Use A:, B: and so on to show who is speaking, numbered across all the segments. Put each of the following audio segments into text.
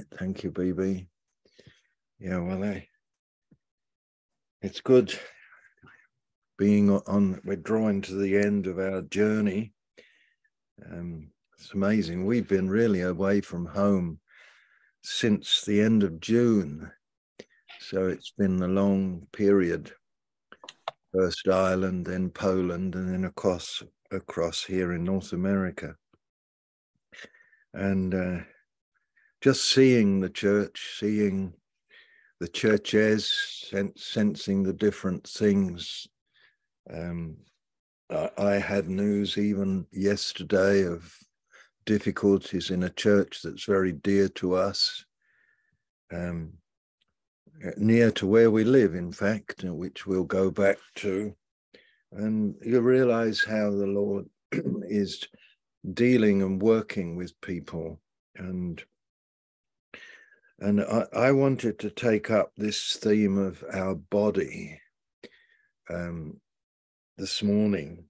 A: right. Thank you, BB. Yeah, well, I, it's good being on, we're drawing to the end of our journey. Um, it's amazing. We've been really away from home since the end of June. So it's been a long period. First Ireland, then Poland, and then across across here in North America. And uh, just seeing the church, seeing the churches, sensing the different things. Um, I, I had news even yesterday of difficulties in a church that's very dear to us, um, near to where we live, in fact, which we'll go back to. And you realize how the Lord is dealing and working with people. And and I, I wanted to take up this theme of our body um, this morning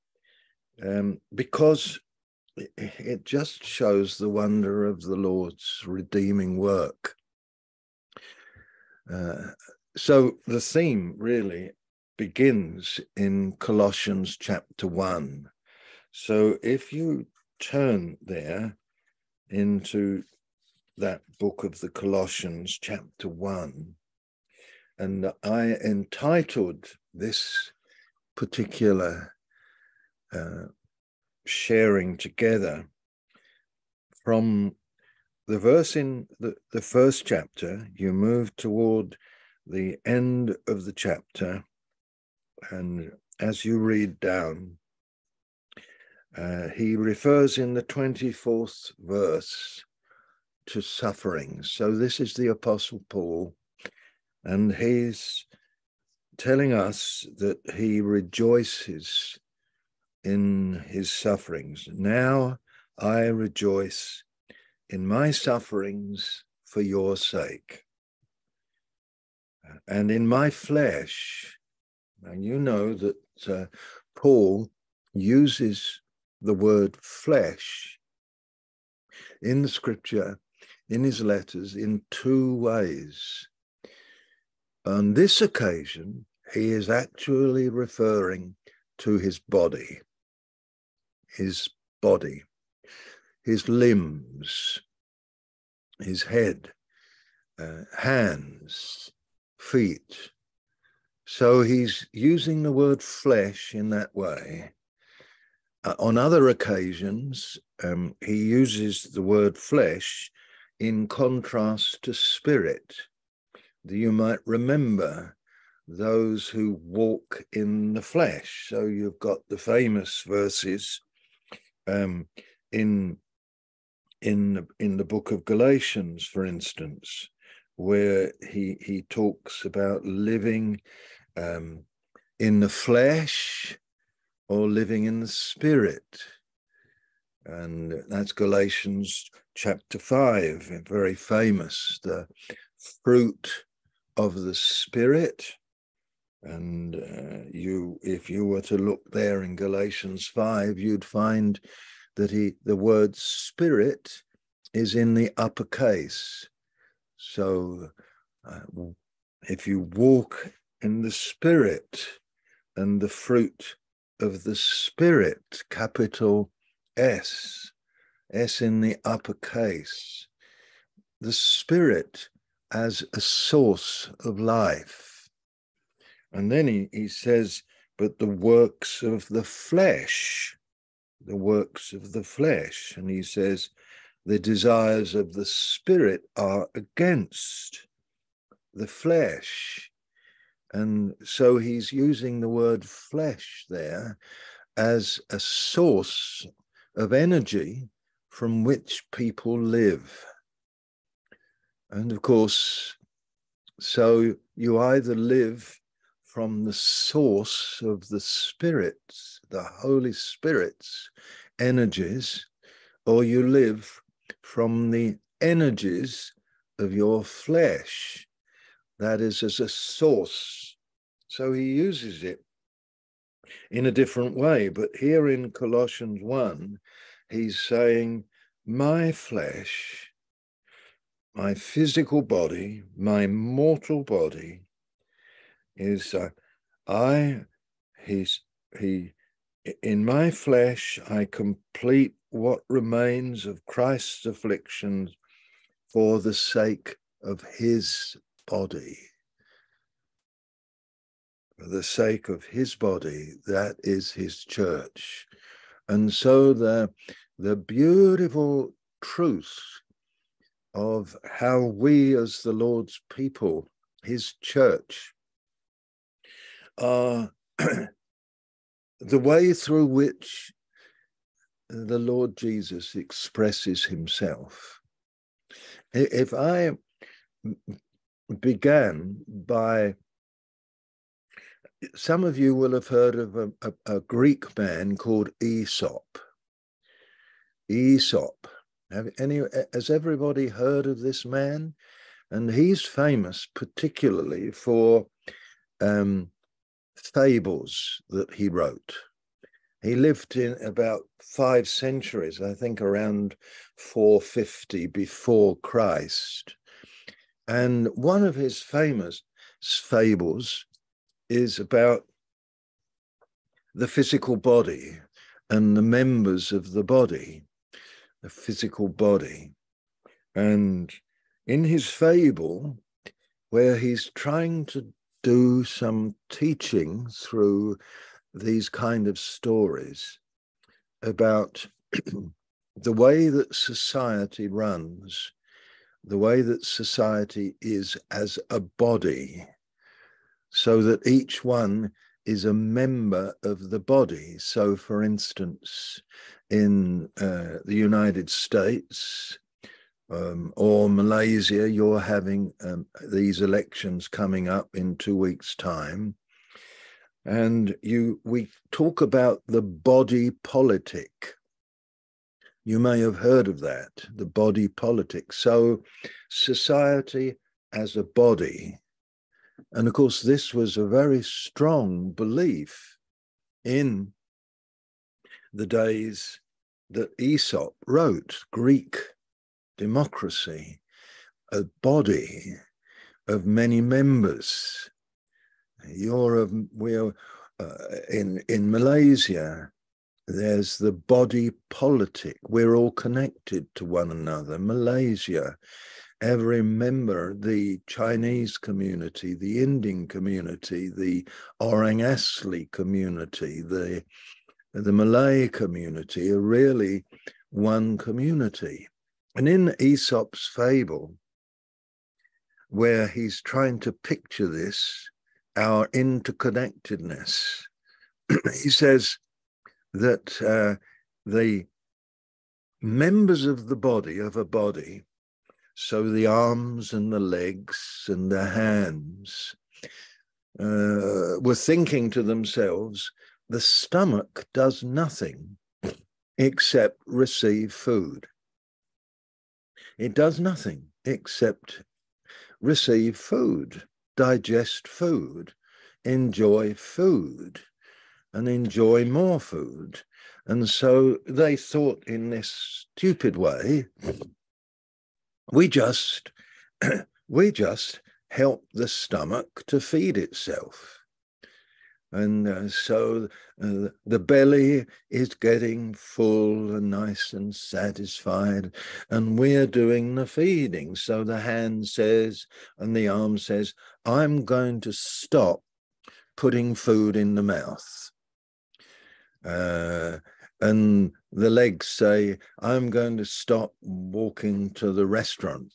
A: um, because it just shows the wonder of the Lord's redeeming work. Uh, so the theme really begins in Colossians chapter 1. So if you turn there into that book of the Colossians, chapter 1. And I entitled this particular uh, sharing together from the verse in the, the first chapter, you move toward the end of the chapter. And as you read down, uh, he refers in the 24th verse to suffering. So this is the Apostle Paul, and he's telling us that he rejoices in his sufferings. Now I rejoice in my sufferings for your sake. And in my flesh, and you know that uh, Paul uses the word flesh in the scripture in his letters in two ways. On this occasion, he is actually referring to his body, his body, his limbs, his head, uh, hands, feet. So he's using the word flesh in that way. Uh, on other occasions, um, he uses the word flesh in contrast to spirit. You might remember those who walk in the flesh. So you've got the famous verses um, in in in the book of Galatians, for instance, where he he talks about living um, in the flesh or living in the spirit. And that's Galatians chapter 5, very famous, the fruit of the Spirit. And uh, you, if you were to look there in Galatians 5, you'd find that he, the word spirit is in the upper case. So uh, if you walk in the spirit and the fruit of the spirit, capital S, S in the upper case, the spirit as a source of life. And then he, he says, but the works of the flesh, the works of the flesh. And he says, the desires of the spirit are against the flesh. And so he's using the word flesh there as a source of energy from which people live. And of course, so you either live from the source of the Spirit's, the Holy Spirit's energies, or you live from the energies of your flesh. That is as a source. So he uses it in a different way. But here in Colossians 1, he's saying, My flesh my physical body, my mortal body, is uh, I, he's, he, in my flesh, I complete what remains of Christ's afflictions for the sake of his body. For the sake of his body, that is his church. And so the, the beautiful truth of how we, as the Lord's people, his church, are the way through which the Lord Jesus expresses himself. If I began by, some of you will have heard of a, a, a Greek man called Aesop. Aesop. Have any, has everybody heard of this man? And he's famous particularly for um, fables that he wrote. He lived in about five centuries, I think around 450 before Christ. And one of his famous fables is about the physical body and the members of the body, the physical body. And in his fable, where he's trying to do some teaching through these kind of stories about the way that society runs, the way that society is as a body, so that each one is a member of the body. So, for instance, in uh, the United States, um, or Malaysia, you're having um, these elections coming up in two weeks' time, and you we talk about the body politic. You may have heard of that, the body politic. So, society as a body, and of course, this was a very strong belief in the days that Aesop wrote Greek democracy, a body of many members. You're we're uh, in, in Malaysia, there's the body politic. We're all connected to one another. Malaysia, every member, the Chinese community, the Indian community, the Orang Asli community, the, the Malay community are really one community. And in Aesop's fable, where he's trying to picture this, our interconnectedness, he says that uh, the members of the body, of a body, so the arms and the legs and the hands, uh, were thinking to themselves, the stomach does nothing except receive food. It does nothing except receive food, digest food, enjoy food, and enjoy more food. And so they thought in this stupid way, we just we just help the stomach to feed itself. And uh, so uh, the belly is getting full and nice and satisfied, and we're doing the feeding. So the hand says, and the arm says, I'm going to stop putting food in the mouth. Uh, and the legs say, I'm going to stop walking to the restaurant.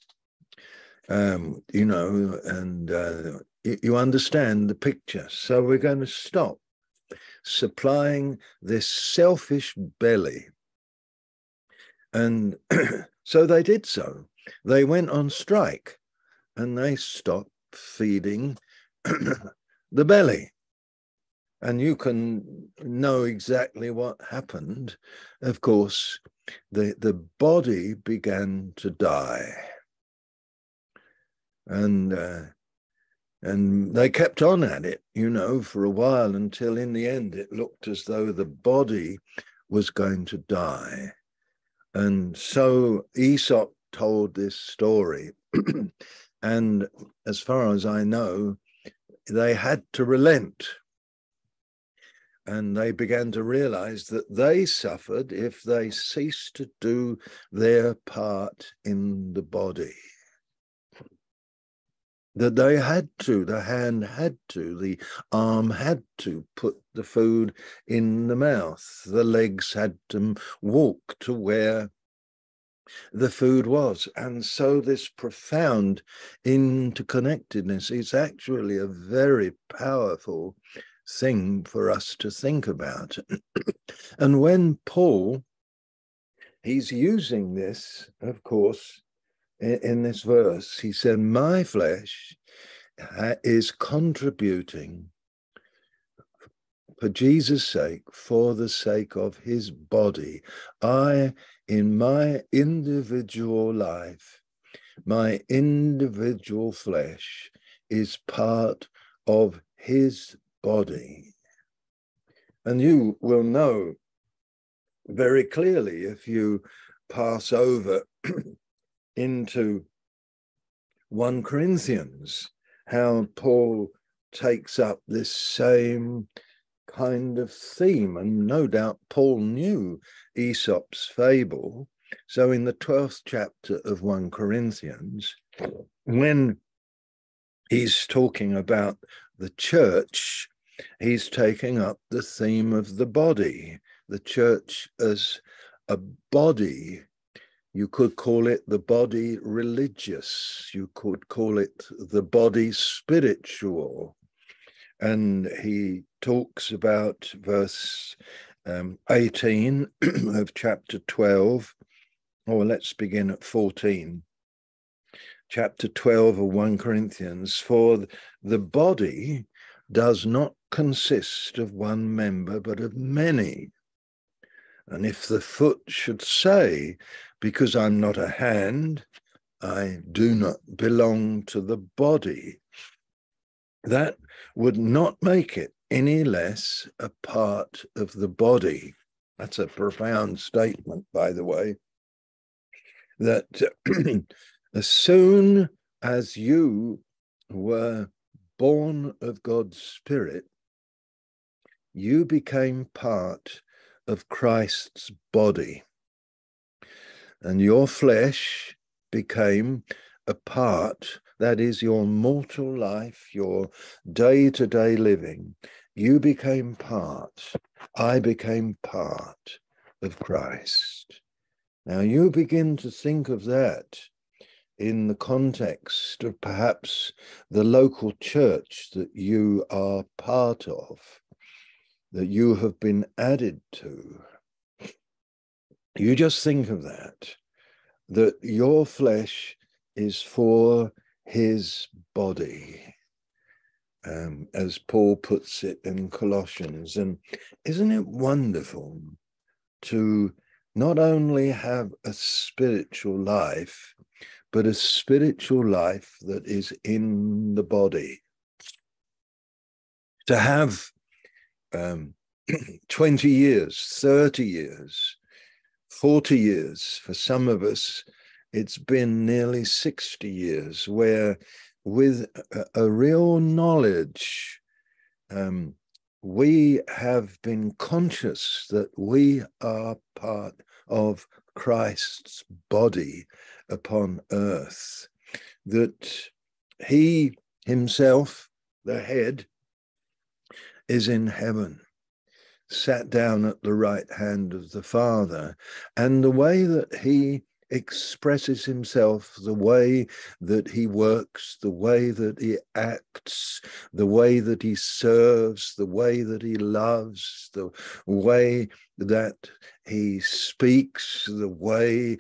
A: Um, you know, and uh, you understand the picture. So we're going to stop supplying this selfish belly. And so they did so. They went on strike and they stopped feeding the belly. And you can know exactly what happened. Of course, the, the body began to die. And uh, and they kept on at it, you know, for a while until in the end it looked as though the body was going to die. And so Aesop told this story and as far as I know, they had to relent. And they began to realize that they suffered if they ceased to do their part in the body that they had to, the hand had to, the arm had to put the food in the mouth, the legs had to walk to where the food was. And so this profound interconnectedness is actually a very powerful thing for us to think about. and when Paul, he's using this, of course, in this verse. He said, My flesh is contributing for Jesus' sake, for the sake of his body. I, in my individual life, my individual flesh is part of his body. And you will know very clearly if you pass over into 1 Corinthians, how Paul takes up this same kind of theme. And no doubt Paul knew Aesop's fable. So in the 12th chapter of 1 Corinthians, when he's talking about the church, he's taking up the theme of the body, the church as a body you could call it the body religious. You could call it the body spiritual. And he talks about verse um, 18 of chapter 12, or let's begin at 14. Chapter 12 of 1 Corinthians For the body does not consist of one member, but of many. And if the foot should say, because I'm not a hand, I do not belong to the body. That would not make it any less a part of the body. That's a profound statement, by the way. That as soon as you were born of God's Spirit, you became part of Christ's body and your flesh became a part, that is, your mortal life, your day to day living. You became part, I became part of Christ. Now you begin to think of that in the context of perhaps the local church that you are part of, that you have been added to. You just think of that, that your flesh is for his body, um, as Paul puts it in Colossians. And isn't it wonderful to not only have a spiritual life, but a spiritual life that is in the body? To have um, 20 years, 30 years 40 years. For some of us, it's been nearly 60 years where, with a, a real knowledge, um, we have been conscious that we are part of Christ's body upon earth, that he himself, the head, is in heaven sat down at the right hand of the Father. And the way that he expresses himself, the way that he works, the way that he acts, the way that he serves, the way that he loves, the way that he speaks, the way,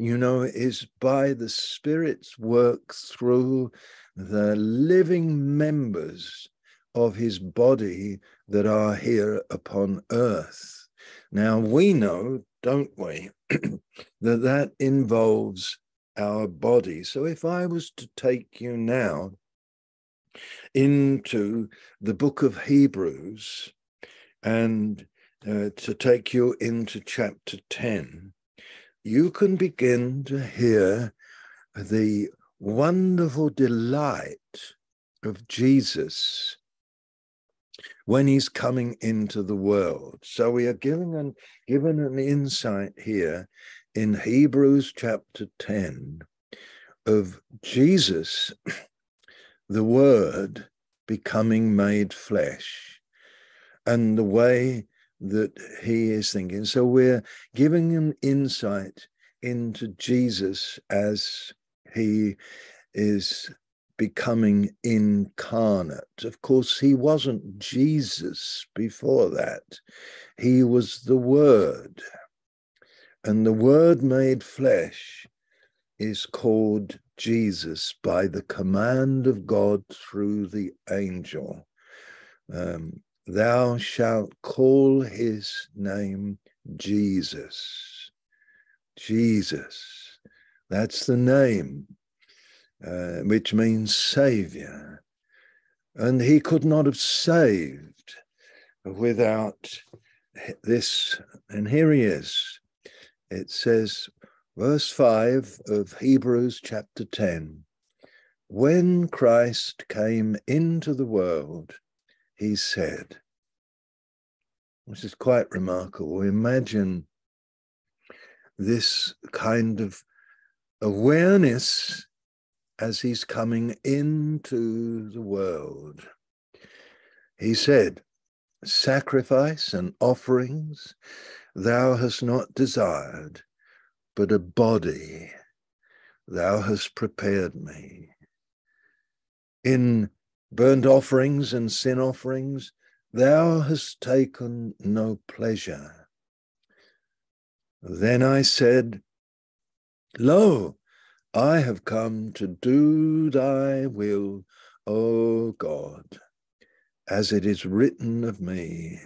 A: you know, is by the Spirit's work through the living members of his body that are here upon earth. Now we know, don't we, that that involves our body. So if I was to take you now into the book of Hebrews and uh, to take you into chapter 10, you can begin to hear the wonderful delight of Jesus when he's coming into the world. So we are given an, given an insight here in Hebrews chapter 10 of Jesus, the Word, becoming made flesh and the way that he is thinking. So we're giving an insight into Jesus as he is becoming incarnate. Of course, he wasn't Jesus before that, he was the Word. And the Word made flesh is called Jesus by the command of God through the angel. Um, Thou shalt call his name Jesus. Jesus. That's the name, uh, which means Savior. And he could not have saved without this. And here he is. It says, verse 5 of Hebrews chapter 10 When Christ came into the world, he said, which is quite remarkable. Imagine this kind of awareness as he's coming into the world. He said, Sacrifice and offerings thou hast not desired, but a body thou hast prepared me. In burnt offerings and sin offerings thou hast taken no pleasure. Then I said, Lo, I have come to do thy will, O God, as it is written of me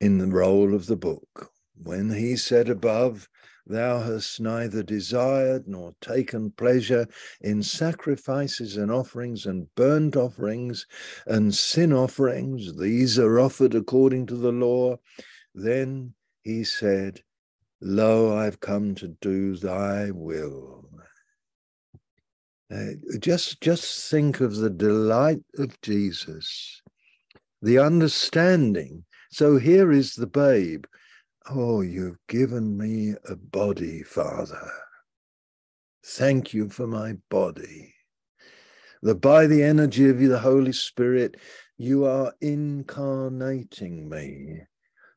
A: in the roll of the book. When he said above, Thou hast neither desired nor taken pleasure in sacrifices and offerings and burnt offerings and sin offerings. These are offered according to the law. Then he said, Lo, I've come to do thy will. Uh, just, just think of the delight of Jesus, the understanding. So here is the babe Oh, you've given me a body, Father. Thank you for my body. That by the energy of the Holy Spirit, you are incarnating me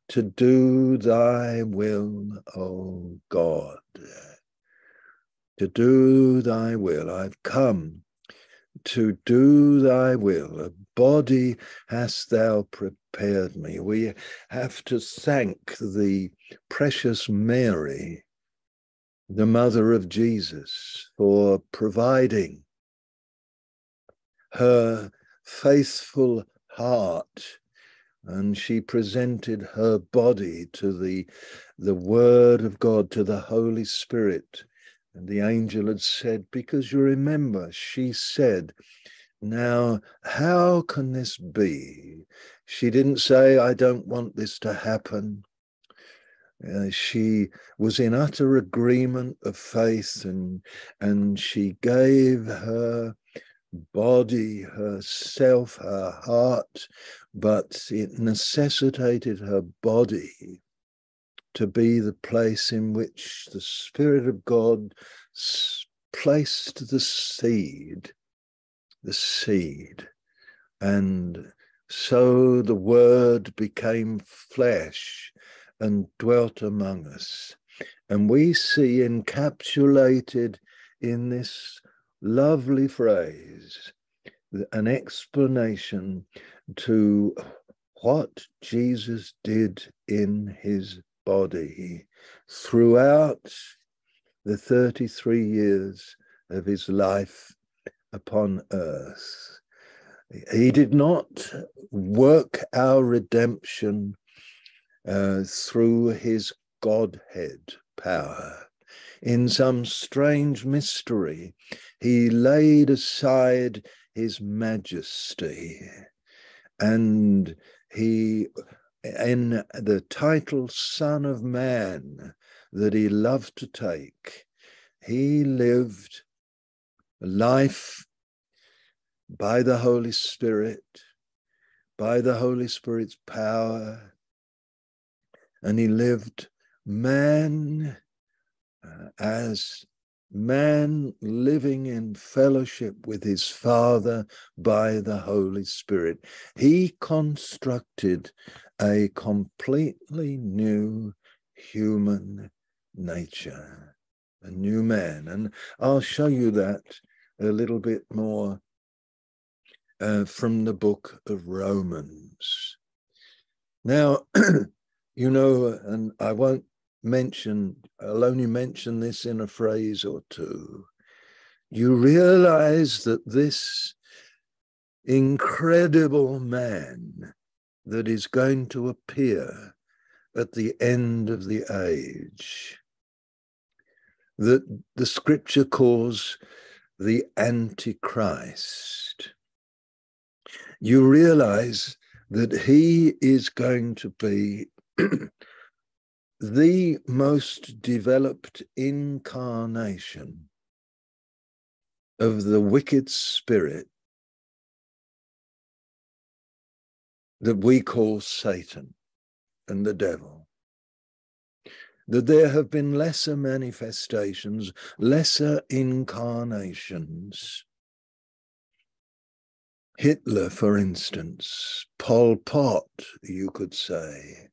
A: to do thy will, O God. To do thy will. I've come to do thy will. A body hast thou prepared me. We have to thank the precious Mary, the mother of Jesus, for providing her faithful heart and she presented her body to the the word of god to the holy spirit and the angel had said, Because you remember, she said, Now, how can this be? She didn't say, I don't want this to happen. Uh, she was in utter agreement of faith and, and she gave her body, herself, her heart, but it necessitated her body to be the place in which the Spirit of God placed the seed, the seed. And so the Word became flesh and dwelt among us. And we see encapsulated in this lovely phrase an explanation to what Jesus did in his body throughout the 33 years of his life upon earth. He did not work our redemption uh, through his Godhead power. In some strange mystery, he laid aside his majesty and he in the title Son of Man that he loved to take, he lived a life by the Holy Spirit, by the Holy Spirit's power. And he lived man uh, as man living in fellowship with his Father by the Holy Spirit. He constructed a completely new human nature, a new man. And I'll show you that a little bit more uh, from the book of Romans. Now, you know, and I won't mention, I'll only mention this in a phrase or two. You realize that this incredible man that is going to appear at the end of the age, that the scripture calls the Antichrist. You realize that he is going to be the most developed incarnation of the wicked spirit that we call Satan and the devil. That there have been lesser manifestations, lesser incarnations. Hitler, for instance, Pol Pot, you could say.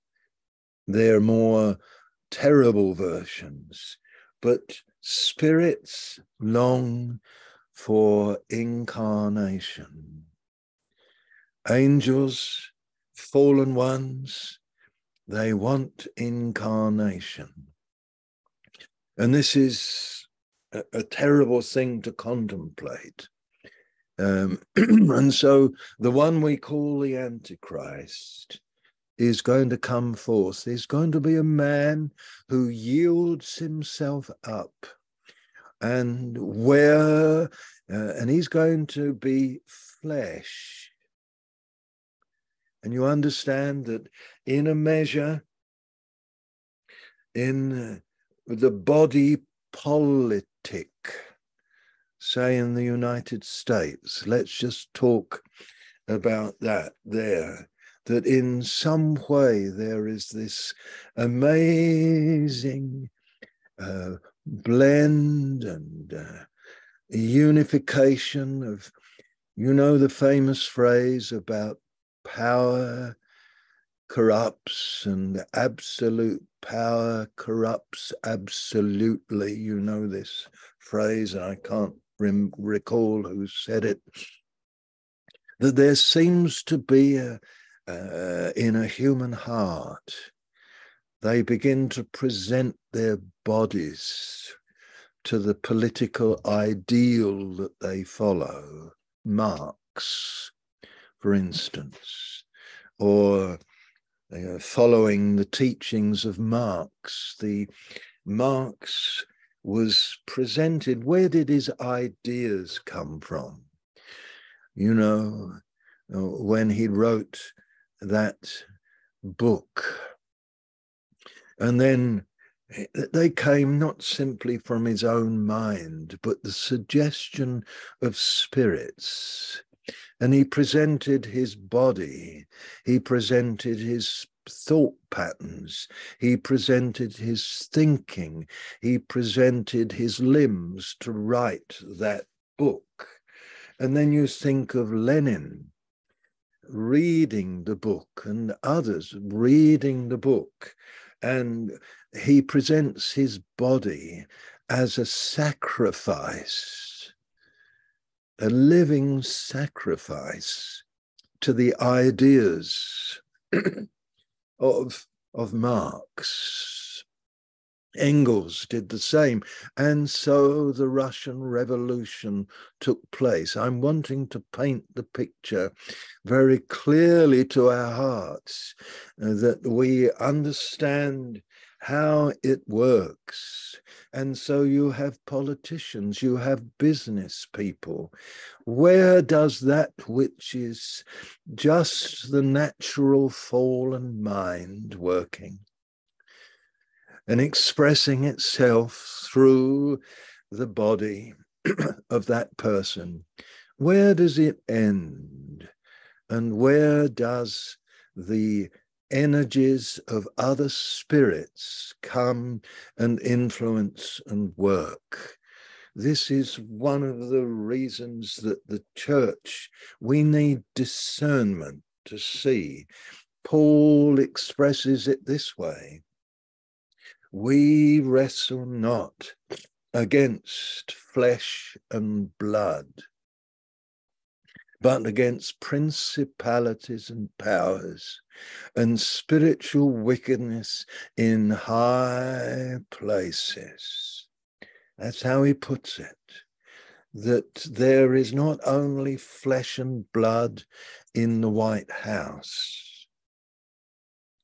A: They're more terrible versions, but spirits long for incarnation. Angels fallen ones, they want incarnation. And this is a, a terrible thing to contemplate. Um, and so the one we call the Antichrist is going to come forth. There's going to be a man who yields himself up and where, uh, and he's going to be flesh and you understand that in a measure, in the body politic, say in the United States, let's just talk about that there, that in some way there is this amazing uh, blend and uh, unification of, you know, the famous phrase about power corrupts and absolute power corrupts absolutely. You know this phrase, and I can't rem- recall who said it. That there seems to be a, uh, in a human heart, they begin to present their bodies to the political ideal that they follow. Marx, for instance, or uh, following the teachings of Marx. The Marx was presented. Where did his ideas come from? You know, when he wrote that book, and then they came not simply from his own mind, but the suggestion of spirits and he presented his body, he presented his thought patterns, he presented his thinking, he presented his limbs to write that book. And then you think of Lenin reading the book and others reading the book, and he presents his body as a sacrifice a living sacrifice to the ideas of, of Marx. Engels did the same. And so the Russian Revolution took place. I'm wanting to paint the picture very clearly to our hearts uh, that we understand how it works. And so you have politicians, you have business people. Where does that which is just the natural fallen mind working and expressing itself through the body of that person, where does it end? And where does the energies of other spirits come and influence and work? This is one of the reasons that the church, we need discernment to see. Paul expresses it this way We wrestle not against flesh and blood, but against principalities and powers and spiritual wickedness in high places. That's how he puts it. That there is not only flesh and blood in the White House,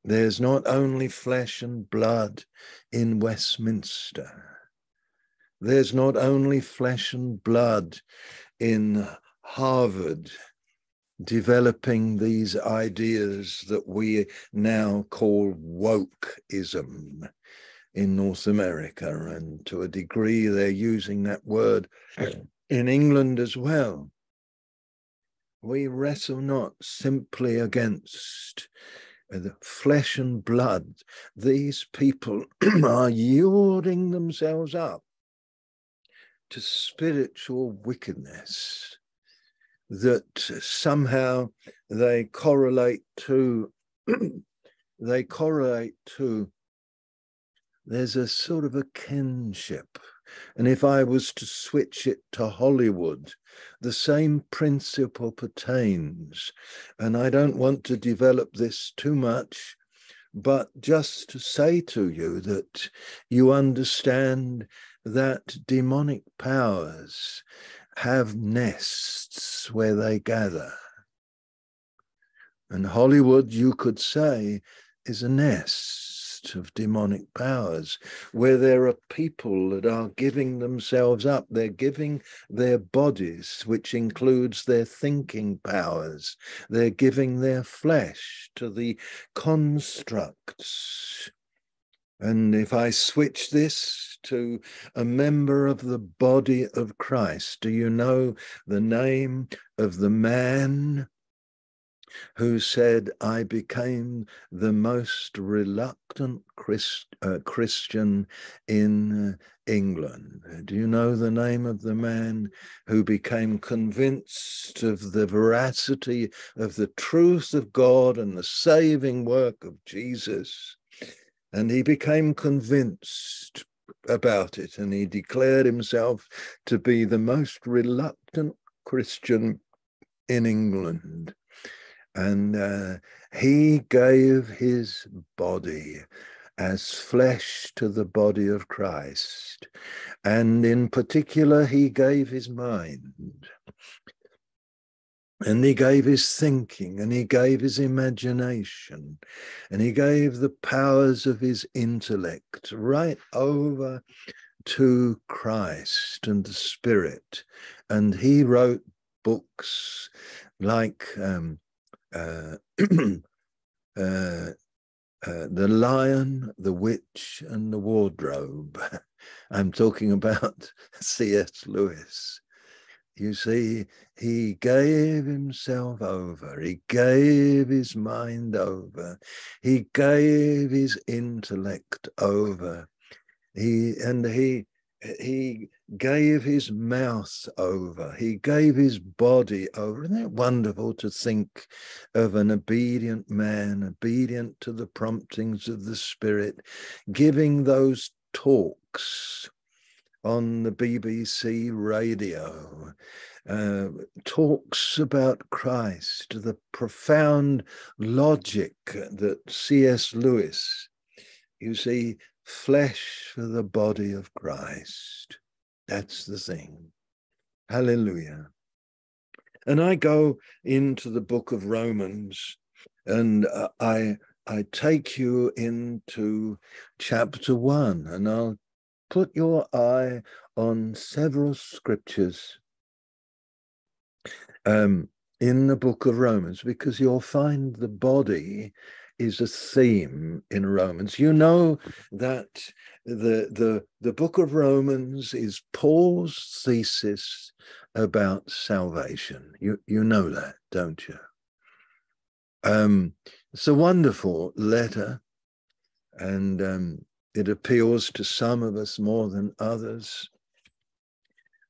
A: there's not only flesh and blood in Westminster, there's not only flesh and blood in Harvard developing these ideas that we now call wokeism in North America. And to a degree, they're using that word in England as well. We wrestle not simply against the flesh and blood. These people are yielding themselves up to spiritual wickedness that somehow they correlate to they correlate to there's a sort of a kinship. And if i was to switch it to hollywood the same principle pertains. And i don't want to develop this too much but just to say to you that you understand that demonic powers have nests where they gather. And Hollywood, you could say, is a nest of demonic powers where there are people that are giving themselves up. They're giving their bodies, which includes their thinking powers. They're giving their flesh to the constructs and if I switch this to a member of the body of Christ, do you know the name of the man who said, I became the most reluctant Christ, uh, Christian in uh, England. Do you know the name of the man who became convinced of the veracity of the truth of God and the saving work of Jesus? And he became convinced about it and he declared himself to be the most reluctant Christian in England. And uh, he gave his body as flesh to the body of Christ. And in particular, he gave his mind. And he gave his thinking and he gave his imagination and he gave the powers of his intellect right over to Christ and the Spirit. And he wrote books like um, uh, uh, uh, The Lion, the Witch, and the Wardrobe. I'm talking about C.S. Lewis. You see, he gave himself over, he gave his mind over, he gave his intellect over, he and he he gave his mouth over, he gave his body over. Isn't it wonderful to think of an obedient man, obedient to the promptings of the Spirit, giving those talks on the BBC radio, uh, talks about Christ, the profound logic that C.S. Lewis, you see, flesh for the body of Christ. That's the thing. Hallelujah. And I go into the book of Romans and uh, I I take you into chapter one, and I'll put your eye on several scriptures um, in the book of Romans because you'll find the body is a theme in Romans. You know that the, the, the book of Romans is Paul's thesis about salvation. You, you know that, don't you? Um, it's a wonderful letter, and um, it appeals to some of us more than others.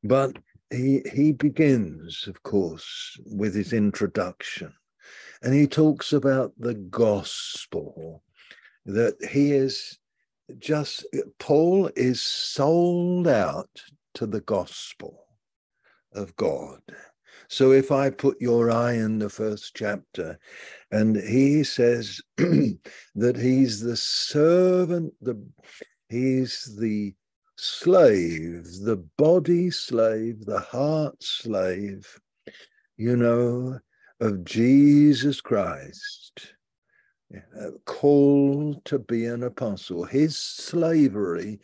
A: But he, he begins, of course, with his introduction, and he talks about the gospel that he is just, Paul is sold out to the gospel of God. So if I put your eye in the first chapter, and he says that he's the servant, the he's the slave, the body slave, the heart slave, you know, of Jesus Christ, uh, called to be an apostle. His slavery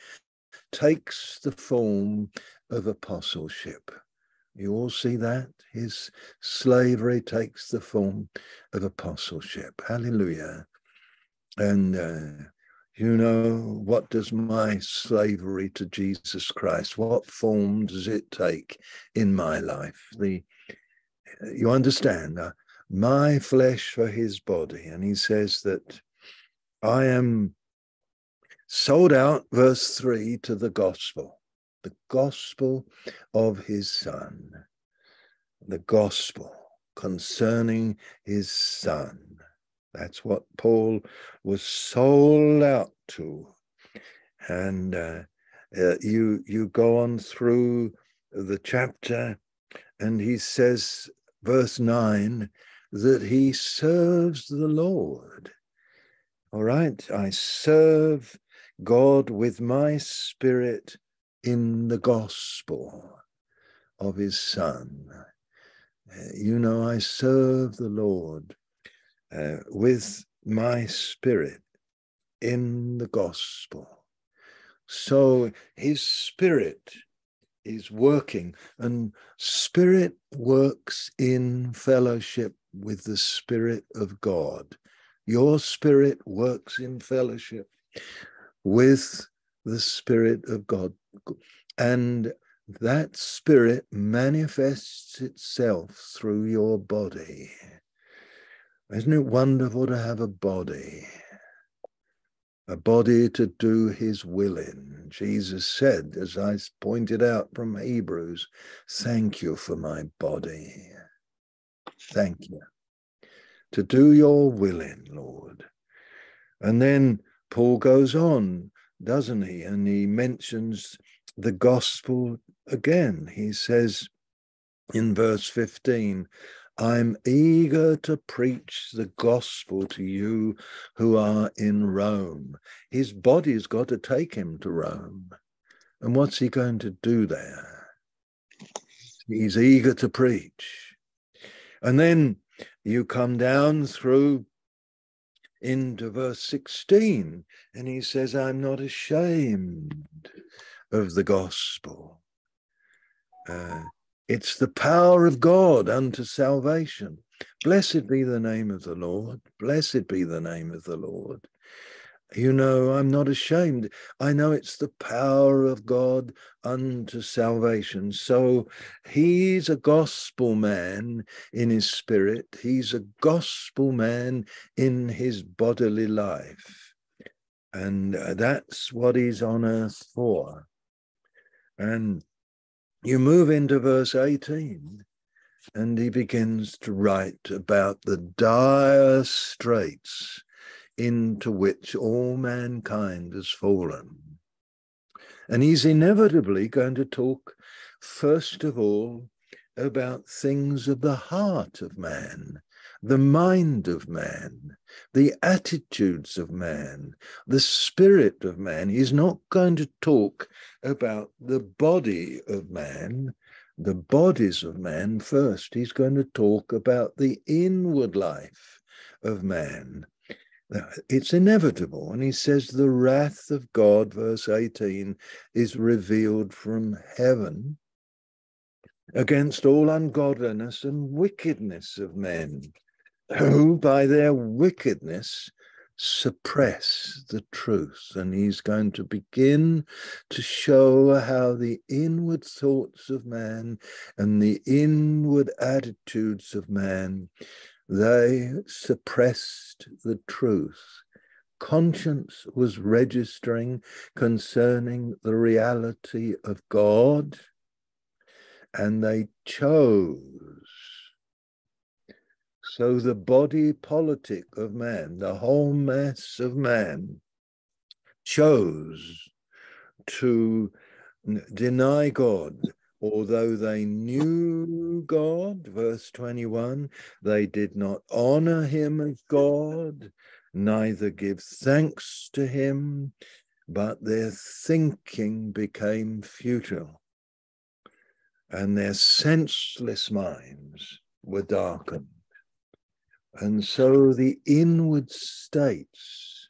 A: takes the form of apostleship. You all see that? His slavery takes the form of apostleship. Hallelujah. And uh, you know, what does my slavery to Jesus Christ, what form does it take in my life? The you understand, uh, my flesh for his body. And he says that I am sold out, verse 3, to the gospel the gospel of his son, the gospel concerning his son. That's what Paul was sold out to. And uh, uh, you you go on through the chapter, and he says, verse nine, that he serves the Lord. All right, I serve God with my spirit in the gospel of his Son. Uh, you know, I serve the Lord uh, with my spirit in the gospel. So his spirit is working, and spirit works in fellowship with the spirit of God. Your spirit works in fellowship with the Spirit of God. And that Spirit manifests itself through your body. Isn't it wonderful to have a body? A body to do his will in. Jesus said, as I pointed out from Hebrews, thank you for my body. Thank you. To do your will in, Lord. And then Paul goes on doesn't he? And he mentions the gospel again. He says in verse 15, I'm eager to preach the gospel to you who are in Rome. His body's got to take him to Rome. And what's he going to do there? He's eager to preach. And then you come down through into verse 16, and he says, I'm not ashamed of the gospel. Uh, it's the power of God unto salvation. Blessed be the name of the Lord. Blessed be the name of the Lord. You know, I'm not ashamed. I know it's the power of God unto salvation. So he's a gospel man in his spirit, he's a gospel man in his bodily life. And uh, that's what he's on earth for. And you move into verse 18, and he begins to write about the dire straits into which all mankind has fallen. And he's inevitably going to talk, first of all, about things of the heart of man, the mind of man, the attitudes of man, the spirit of man. He's not going to talk about the body of man, the bodies of man first. He's going to talk about the inward life of man, it's inevitable. And he says, the wrath of God, verse 18, is revealed from heaven against all ungodliness and wickedness of men, who by their wickedness suppress the truth. And he's going to begin to show how the inward thoughts of man and the inward attitudes of man, they suppressed the truth. Conscience was registering concerning the reality of God, and they chose so the body politic of man, the whole mass of man, chose to deny God, although they knew God, verse 21, they did not honor him as God, neither give thanks to him, but their thinking became futile, and their senseless minds were darkened. And so the inward states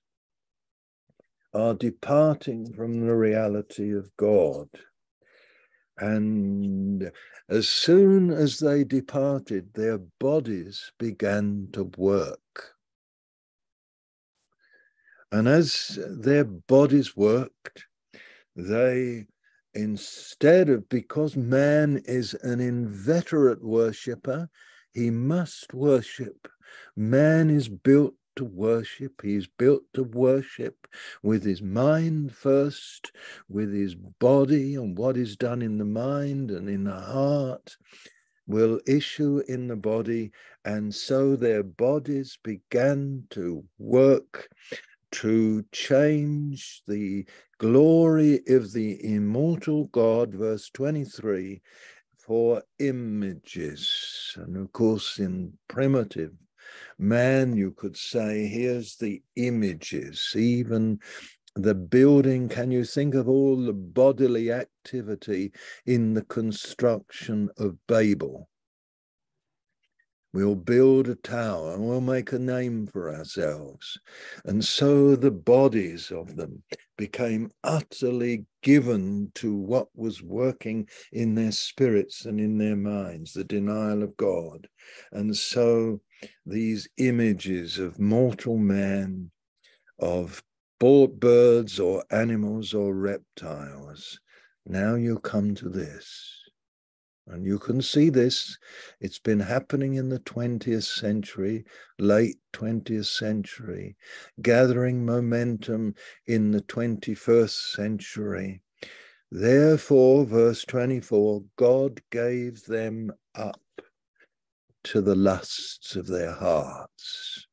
A: are departing from the reality of God. And as soon as they departed, their bodies began to work. And as their bodies worked, they, instead of, because man is an inveterate worshipper, he must worship Man is built to worship. He's built to worship with his mind first, with his body, and what is done in the mind and in the heart will issue in the body. And so their bodies began to work to change the glory of the immortal God, verse 23, for images. And of course, in primitive man, you could say, here's the images, even the building. Can you think of all the bodily activity in the construction of Babel? We'll build a tower and we'll make a name for ourselves. And so the bodies of them became utterly given to what was working in their spirits and in their minds, the denial of God. And so these images of mortal man, of birds or animals or reptiles. Now you come to this. And you can see this. It's been happening in the 20th century, late 20th century, gathering momentum in the 21st century. Therefore, verse 24 God gave them up to the lusts of their hearts,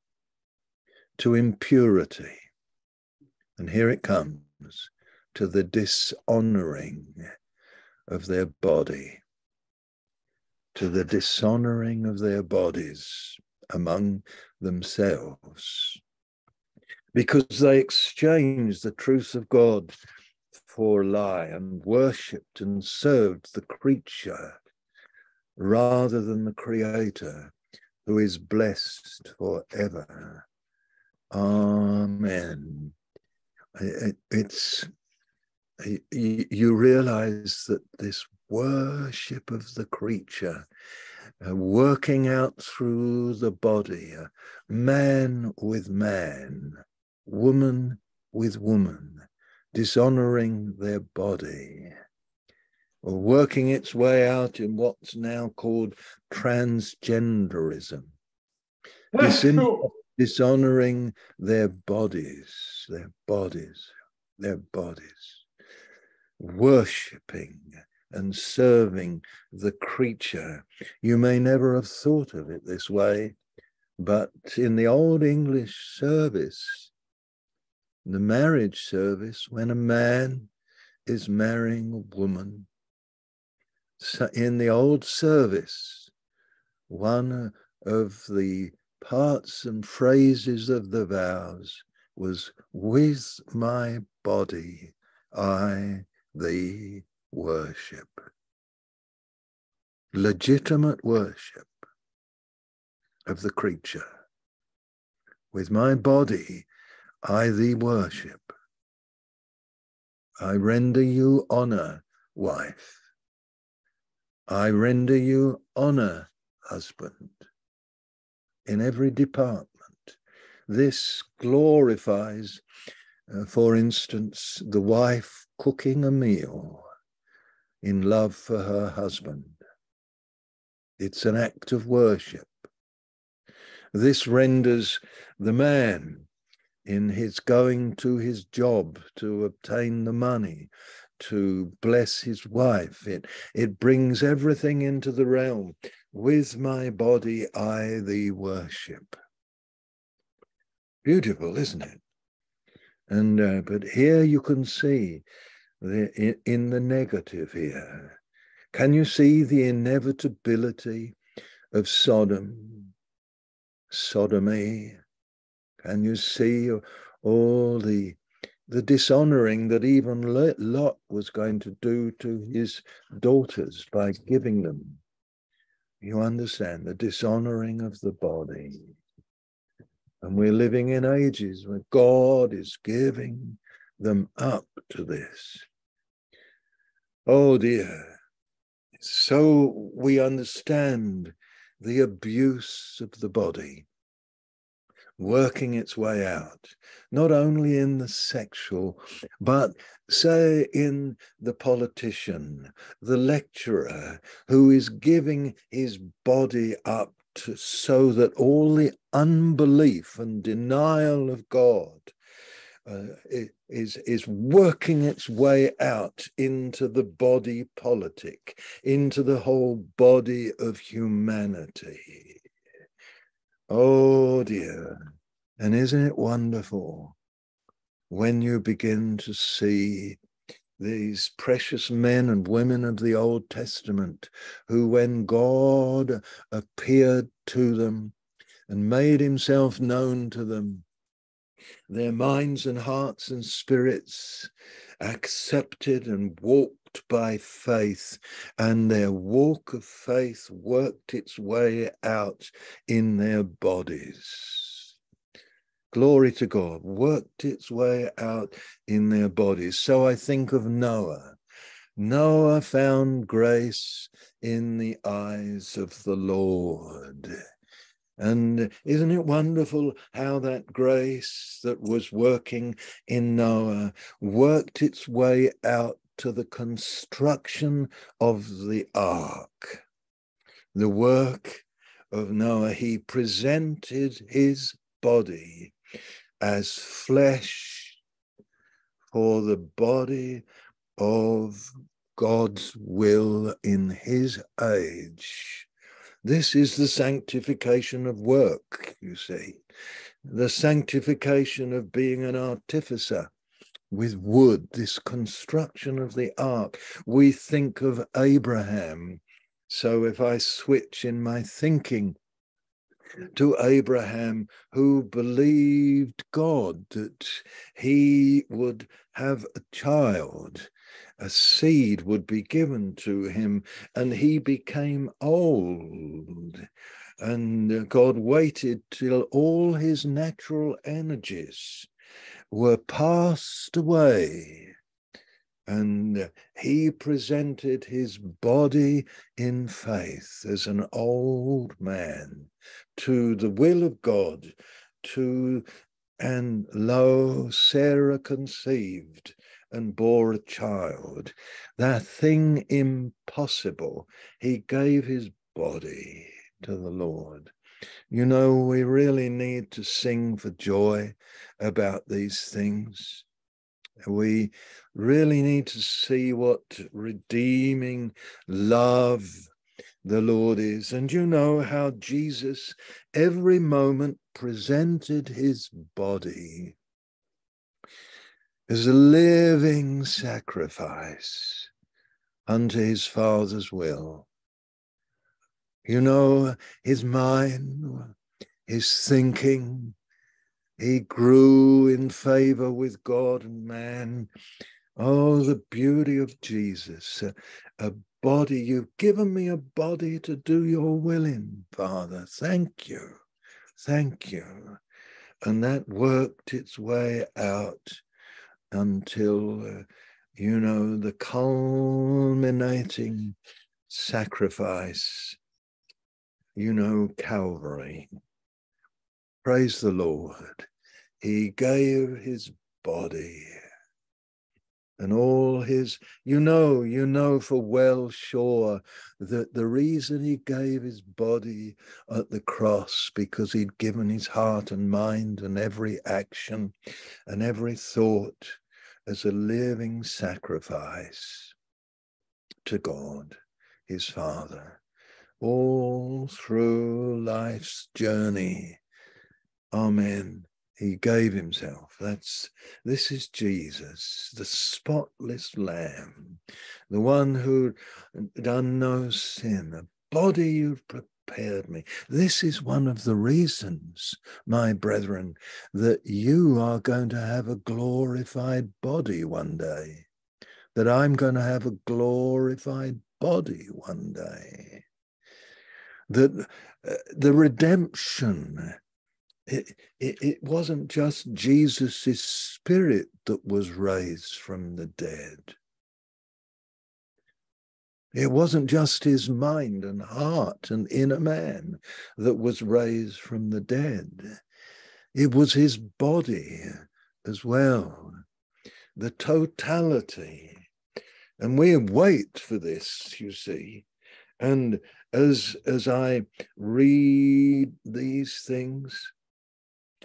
A: to impurity. And here it comes to the dishonoring of their body, to the dishonoring of their bodies among themselves, because they exchanged the truth of God for a lie and worshipped and served the creature rather than the Creator who is blessed forever. Amen. it's you realize that this worship of the creature, uh, working out through the body, uh, man with man, woman with woman, dishonoring their body working its way out in what's now called transgenderism. Dis- dishonoring their bodies, their bodies, their bodies, worshipping and serving the creature. You may never have thought of it this way, but in the Old English service, the marriage service, when a man is marrying a woman, in the old service, one of the parts and phrases of the vows was, With my body I thee worship. Legitimate worship of the creature. With my body I thee worship. I render you honor, wife. I render you honor, husband, in every department. this glorifies, uh, for instance, the wife cooking a meal in love for her husband. It's an act of worship. This renders the man in his going to his job to obtain the money, to bless his wife. It, it brings everything into the realm. With my body, I thee worship. Beautiful, isn't it? And uh, but here you can see the, in, in the negative here. Can you see the inevitability of Sodom, sodomy? Can you see all the the dishonoring that even Lot was going to do to his daughters by giving them. You understand the dishonoring of the body. And we're living in ages where God is giving them up to this. Oh dear. So we understand the abuse of the body working its way out, not only in the sexual, but say in the politician, the lecturer who is giving his body up to, so that all the unbelief and denial of God uh, is is working its way out into the body politic, into the whole body of humanity. Oh dear. And isn't it wonderful when you begin to see these precious men and women of the Old Testament who, when God appeared to them and made himself known to them, their minds and hearts and spirits accepted and walked by faith, and their walk of faith worked its way out in their bodies. Glory to God, worked its way out in their bodies. So I think of Noah. Noah found grace in the eyes of the Lord. And isn't it wonderful how that grace that was working in Noah worked its way out to the construction of the ark? The work of Noah, he presented his body as flesh for the body of God's will in his age this is the sanctification of work, you see, the sanctification of being an artificer with wood, this construction of the ark. We think of Abraham. So if I switch in my thinking to Abraham, who believed God that he would have a child a seed would be given to him, and he became old. And God waited till all his natural energies were passed away. And he presented his body in faith as an old man to the will of God, to and lo, Sarah conceived and bore a child. That thing impossible, he gave his body to the Lord. You know, we really need to sing for joy about these things. We really need to see what redeeming love the Lord is. And you know how Jesus every moment presented his body is a living sacrifice unto his Father's will. You know, his mind, his thinking, he grew in favor with God and man. Oh, the beauty of Jesus, a, a body. You've given me a body to do your will in, Father. Thank you. Thank you. And that worked its way out until, uh, you know, the culminating sacrifice, you know, Calvary. Praise the Lord. He gave his body and all his, you know, you know for well sure that the reason he gave his body at the cross, because he'd given his heart and mind and every action and every thought as a living sacrifice to God, his Father, all through life's journey. Amen he gave himself. That's this is jesus the spotless lamb the one who done no sin a body you've prepared me. This is one of the reasons my brethren that you are going to have a glorified body one day that i'm going to have a glorified body one day. That uh, the redemption it, it, it wasn't just Jesus' spirit that was raised from the dead. It wasn't just his mind and heart and inner man that was raised from the dead. It was his body as well, the totality. And we wait for this, you see. And as, as I read these things,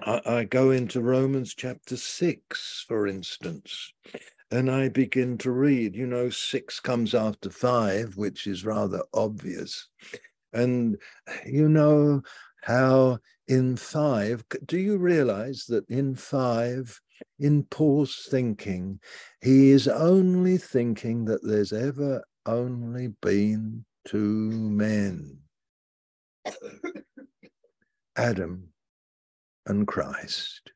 A: I, I go into Romans chapter 6, for instance, and I begin to read. You know, six comes after five, which is rather obvious. And you know how in five, do you realize that in five, in Paul's thinking, he is only thinking that there's ever only been two men Adam and Christ.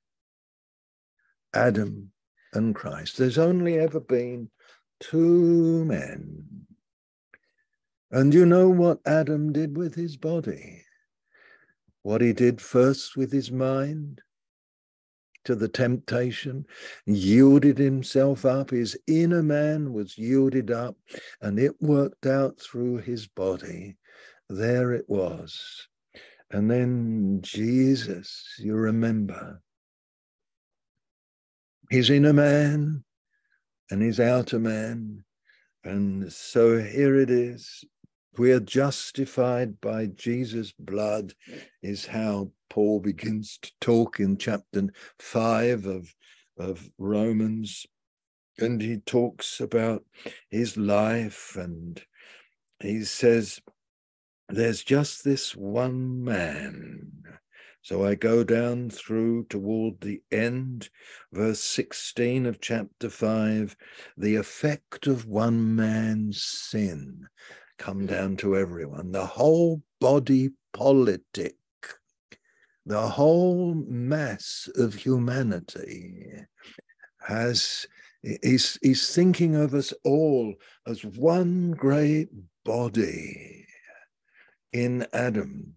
A: Adam and Christ. There's only ever been two men. And you know what Adam did with his body? What he did first with his mind to the temptation, yielded himself up. His inner man was yielded up, and it worked out through his body. There it was. And then Jesus, you remember, his inner man and his outer man. And so here it is. We are justified by Jesus' blood, is how Paul begins to talk in chapter five of, of Romans. And he talks about his life and he says, there's just this one man. So I go down through toward the end, verse 16 of chapter 5, the effect of one man's sin come hmm. down to everyone. The whole body politic, the whole mass of humanity has is, is thinking of us all as one great body in Adam.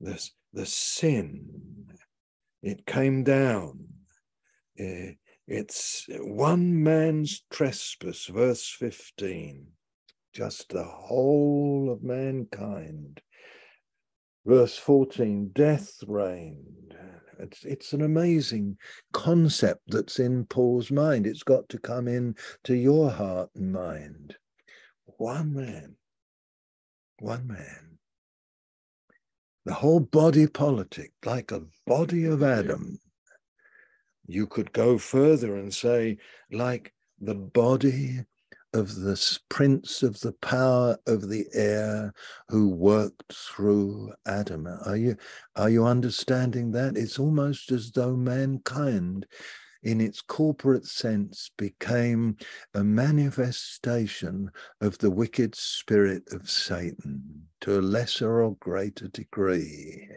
A: The, the sin, it came down. Uh, it's one man's trespass, verse 15, just the whole of mankind. Verse 14, death reigned. It's, it's an amazing concept that's in Paul's mind. It's got to come in to your heart and mind. One man one man. The whole body politic, like a body of Adam. You could go further and say, like the body of the prince of the power of the air who worked through Adam. Are you are you understanding that? It's almost as though mankind in its corporate sense, became a manifestation of the wicked spirit of Satan to a lesser or greater degree,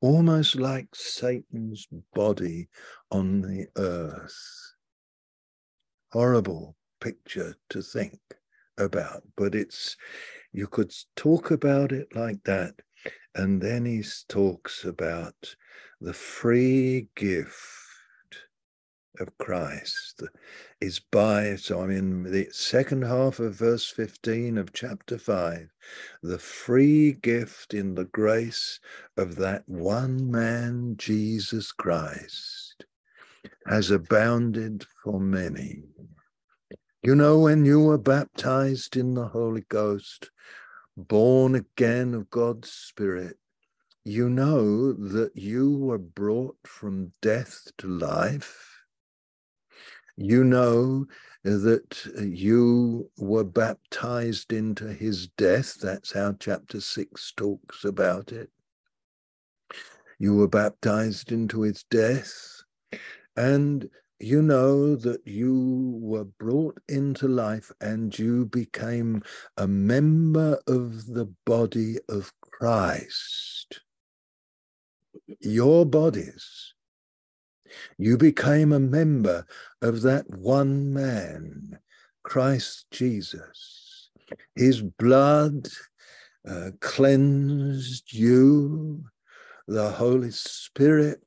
A: almost like Satan's body on the earth. Horrible picture to think about, but it's you could talk about it like that. And then he talks about the free gift of Christ is by, so I'm in the second half of verse 15 of chapter 5, the free gift in the grace of that one man, Jesus Christ, has abounded for many. You know, when you were baptized in the Holy Ghost, born again of God's Spirit, you know that you were brought from death to life. You know that you were baptized into his death. That's how chapter 6 talks about it. You were baptized into his death. And you know that you were brought into life and you became a member of the body of Christ your bodies. You became a member of that one man, Christ Jesus. His blood uh, cleansed you. The Holy Spirit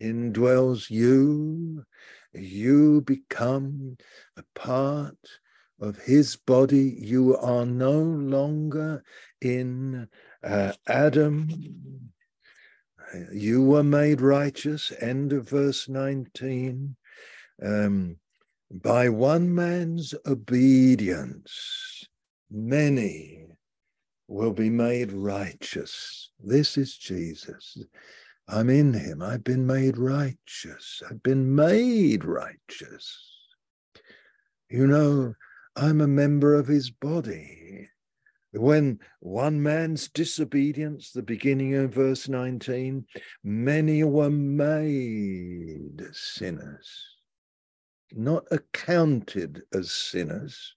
A: indwells you. You become a part of his body. You are no longer in uh, Adam you were made righteous, end of verse 19, um, by one man's obedience, many will be made righteous. This is Jesus. I'm in him. I've been made righteous. I've been made righteous. You know, I'm a member of his body when one man's disobedience, the beginning of verse 19, many were made sinners, not accounted as sinners,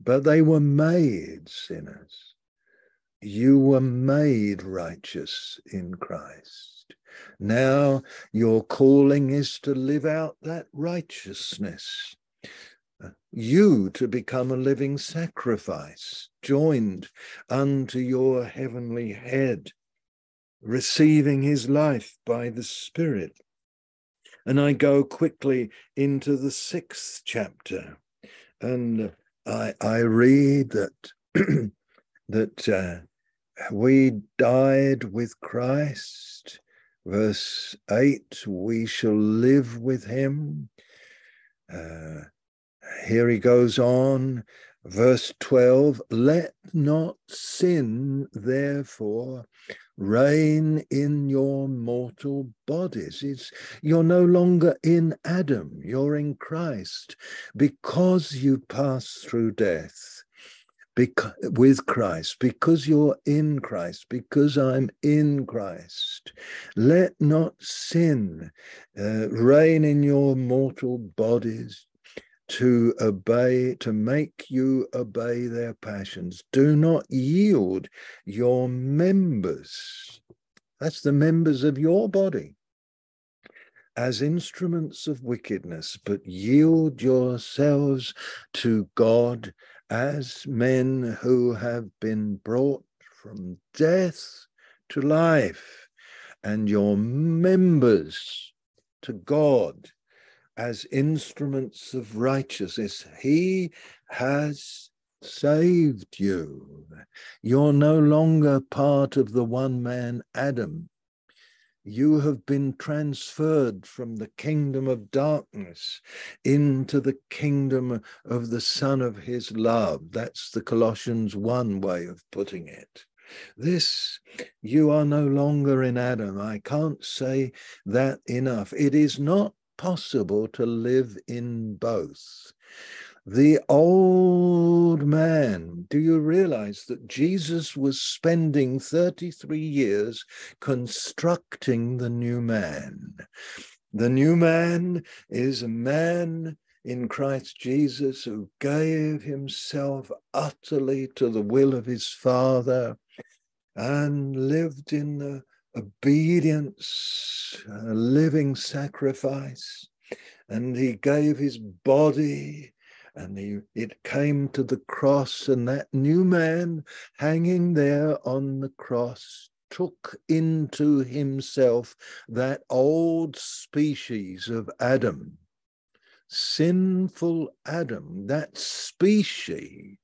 A: but they were made sinners. You were made righteous in Christ. Now your calling is to live out that righteousness you to become a living sacrifice, joined unto your heavenly head, receiving his life by the Spirit. And I go quickly into the sixth chapter, and I, I read that that uh, we died with Christ. Verse 8, we shall live with him. Uh, here he goes on, verse 12 let not sin, therefore, reign in your mortal bodies. It's, you're no longer in Adam, you're in Christ because you pass through death. Because, with Christ, because you're in Christ, because I'm in Christ. Let not sin uh, reign in your mortal bodies to obey, to make you obey their passions. Do not yield your members, that's the members of your body, as instruments of wickedness, but yield yourselves to God as men who have been brought from death to life, and your members to God as instruments of righteousness. He has saved you. You're no longer part of the one man Adam. You have been transferred from the kingdom of darkness into the kingdom of the Son of His love. That's the Colossians 1 way of putting it. This, you are no longer in Adam. I can't say that enough. It is not possible to live in both. The old man, do you realize that Jesus was spending 33 years constructing the new man? The new man is a man in Christ Jesus who gave himself utterly to the will of his Father and lived in the obedience, a living sacrifice, and he gave his body and he, it came to the cross, and that new man hanging there on the cross took into himself that old species of Adam, sinful Adam, that species,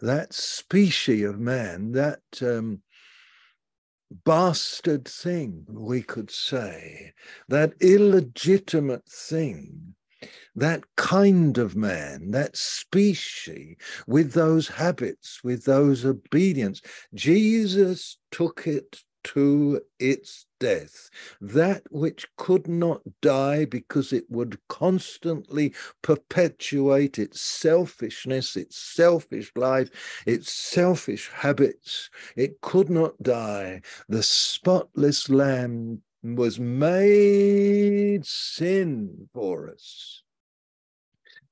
A: that species of man, that um, bastard thing, we could say, that illegitimate thing, that kind of man, that species, with those habits, with those obedience. Jesus took it to its death, that which could not die because it would constantly perpetuate its selfishness, its selfish life, its selfish habits. It could not die. The spotless lamb was made sin for us.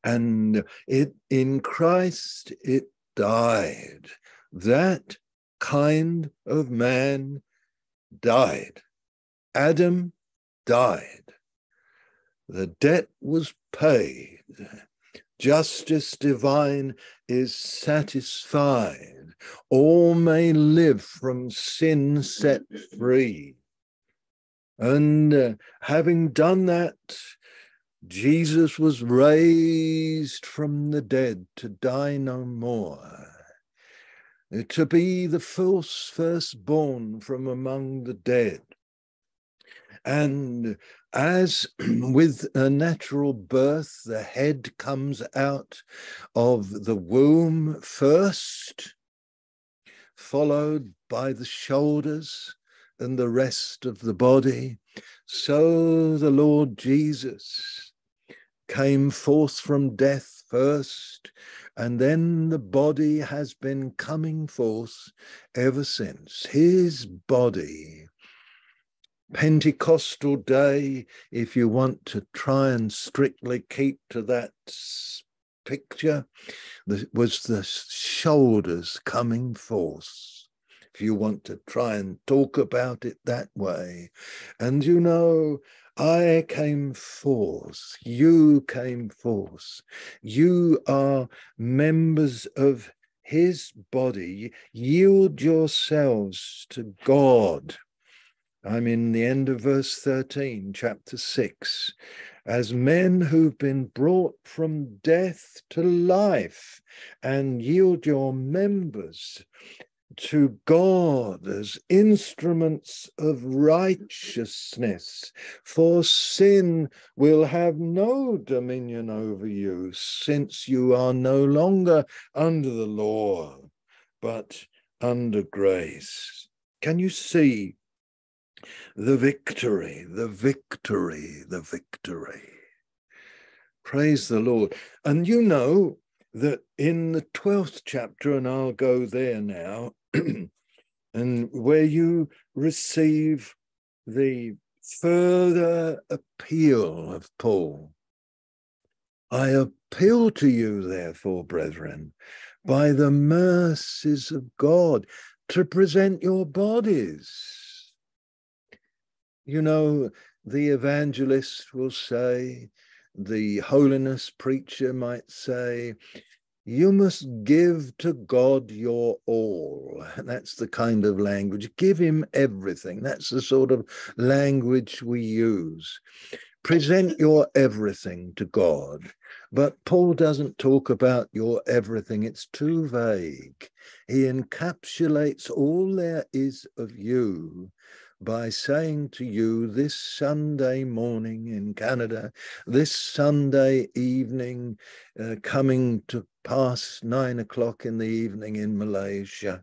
A: And it in Christ it died. That kind of man died. Adam died. The debt was paid. Justice divine is satisfied. All may live from sin set free. And uh, having done that, Jesus was raised from the dead to die no more Uh, to be the first firstborn from among the dead. And as with a natural birth, the head comes out of the womb first, followed by the shoulders and the rest of the body, so the Lord Jesus came forth from death first and then the body has been coming forth ever since. His body, Pentecostal day, if you want to try and strictly keep to that picture, was the shoulders coming forth. If you want to try and talk about it that way. And you know, I came forth, you came forth. You are members of his body. Yield yourselves to God. I'm in the end of verse 13, chapter 6. As men who've been brought from death to life, and yield your members to God as instruments of righteousness, for sin will have no dominion over you, since you are no longer under the law, but under grace. Can you see the victory, the victory, the victory? Praise the Lord. And you know, that in the 12th chapter, and I'll go there now, and where you receive the further appeal of Paul. I appeal to you, therefore, brethren, by the mercies of God, to present your bodies. You know, the evangelist will say, the holiness preacher might say, you must give to God your all. That's the kind of language. Give him everything. That's the sort of language we use. Present your everything to God. But Paul doesn't talk about your everything, it's too vague. He encapsulates all there is of you by saying to you this Sunday morning in Canada, this Sunday evening, uh, coming to past nine o'clock in the evening in Malaysia,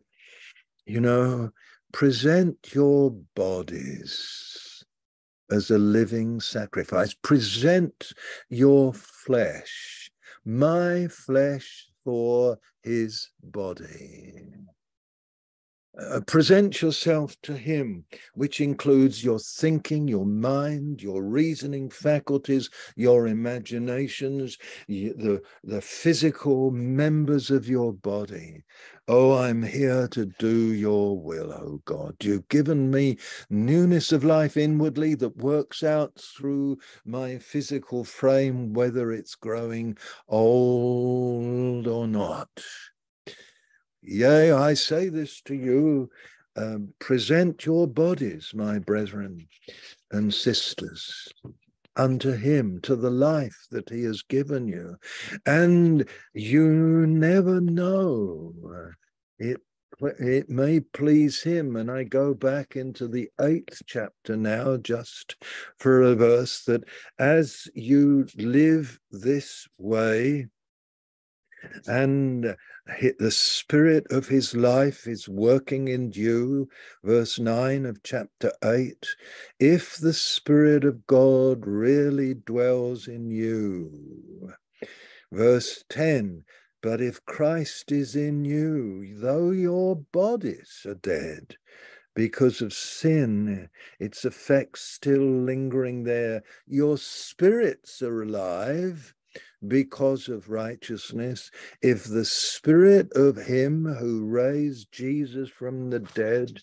A: you know, present your bodies as a living sacrifice, present your flesh, my flesh for his body. Uh, present yourself to Him, which includes your thinking, your mind, your reasoning faculties, your imaginations, the, the physical members of your body. Oh, I'm here to do your will, oh God. You've given me newness of life inwardly that works out through my physical frame, whether it's growing old or not. Yea, I say this to you um, present your bodies, my brethren and sisters, unto him to the life that he has given you. And you never know. It it may please him. And I go back into the eighth chapter now, just for a verse that as you live this way, and the spirit of his life is working in you. Verse 9 of chapter 8 if the spirit of God really dwells in you. Verse 10 but if Christ is in you, though your bodies are dead, because of sin, its effects still lingering there, your spirits are alive because of righteousness. If the spirit of him who raised Jesus from the dead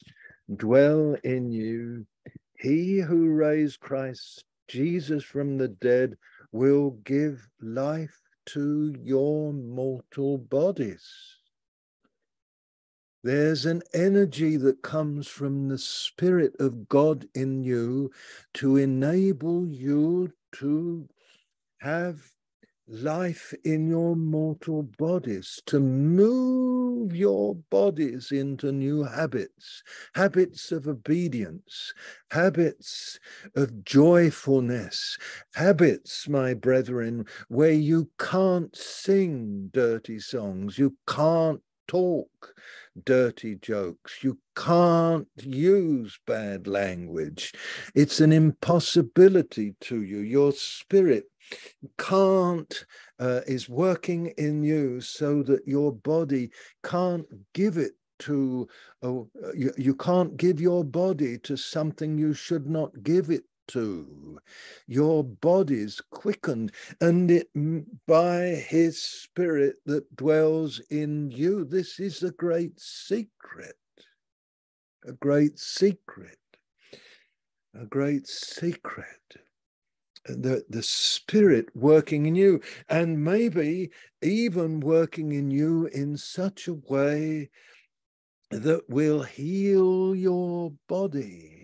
A: dwell in you, he who raised Christ Jesus from the dead will give life to your mortal bodies. There's an energy that comes from the Spirit of God in you to enable you to have life in your mortal bodies, to move your bodies into new habits, habits of obedience, habits of joyfulness, habits, my brethren, where you can't sing dirty songs, you can't talk dirty jokes. You can't use bad language. It's an impossibility to you. Your spirit can't uh, is working in you so that your body can't give it to uh, you, you can't give your body to something you should not give it to. Your body's quickened and it by his spirit that dwells in you. This is a great secret. A great secret. A great secret the, the spirit working in you, and maybe even working in you in such a way that will heal your body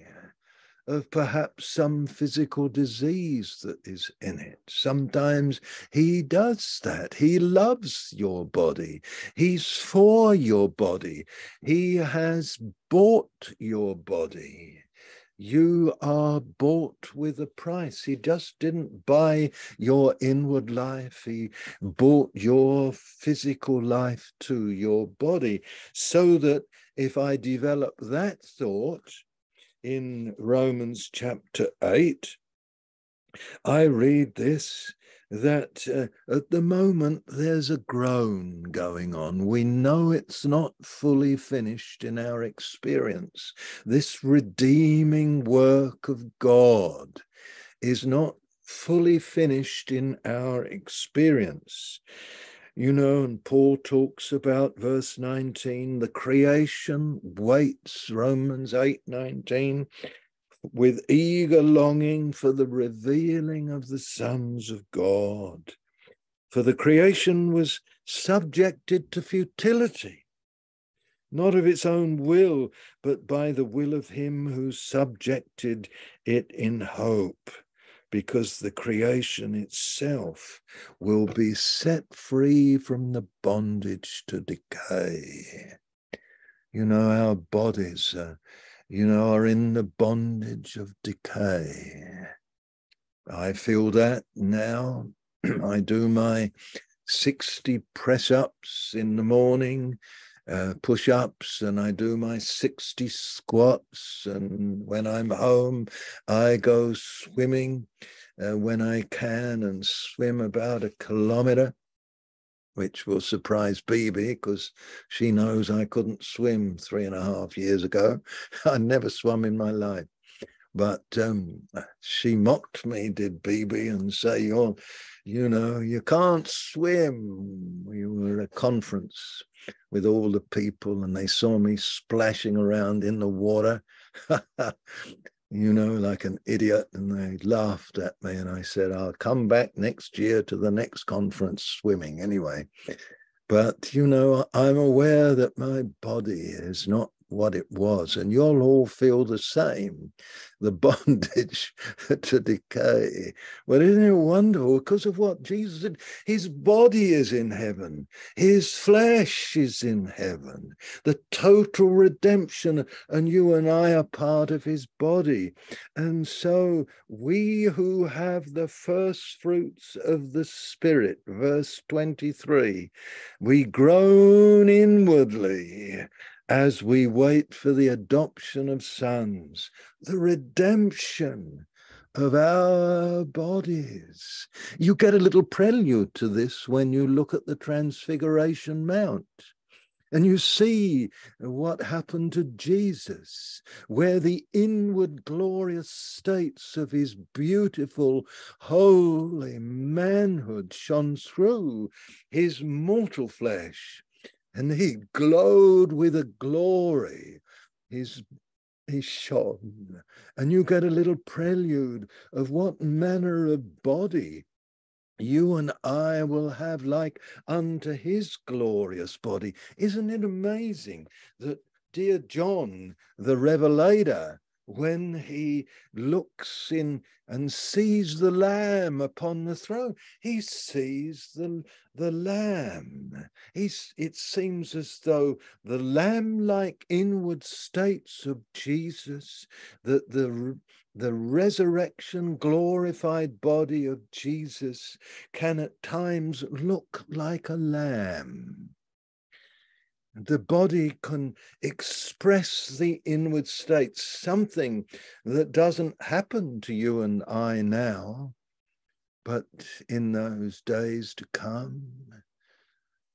A: of perhaps some physical disease that is in it. Sometimes he does that. He loves your body. He's for your body. He has bought your body. You are bought with a price. He just didn't buy your inward life, He bought your physical life to your body. So that if I develop that thought in Romans chapter 8, I read this that uh, at the moment there's a groan going on. We know it's not fully finished in our experience. This redeeming work of God is not fully finished in our experience. You know, and Paul talks about verse 19 the creation waits, Romans 8 19 with eager longing for the revealing of the sons of God. For the creation was subjected to futility, not of its own will, but by the will of him who subjected it in hope, because the creation itself will be set free from the bondage to decay. You know, our bodies are you know, are in the bondage of decay. I feel that now. I do my 60 press ups in the morning, uh, push ups, and I do my 60 squats. And when I'm home, I go swimming uh, when I can and swim about a kilometer which will surprise Bibi because she knows I couldn't swim three and a half years ago. I never swum in my life. But um, she mocked me, did Bibi, and say, "You're, you know, you can't swim." We were at a conference with all the people, and they saw me splashing around in the water. you know, like an idiot. And they laughed at me. And I said, I'll come back next year to the next conference swimming anyway. But, you know, I'm aware that my body is not what it was, and you'll all feel the same the bondage to decay. But isn't it wonderful? Because of what Jesus did, his body is in heaven, his flesh is in heaven, the total redemption, and you and I are part of his body. And so we who have the first fruits of the Spirit, verse 23, we groan inwardly as we wait for the adoption of sons, the redemption of our bodies. You get a little prelude to this when you look at the Transfiguration Mount. And you see what happened to Jesus, where the inward glorious states of his beautiful, holy manhood shone through his mortal flesh and he glowed with a glory. His he shone, and you get a little prelude of what manner of body you and I will have like unto his glorious body. Isn't it amazing that dear John, the revelator, when he looks in and sees the lamb upon the throne he sees the, the lamb. He's, it seems as though the lamb-like inward states of jesus that the the resurrection glorified body of jesus can at times look like a lamb the body can express the inward state, something that doesn't happen to you and I now, but in those days to come,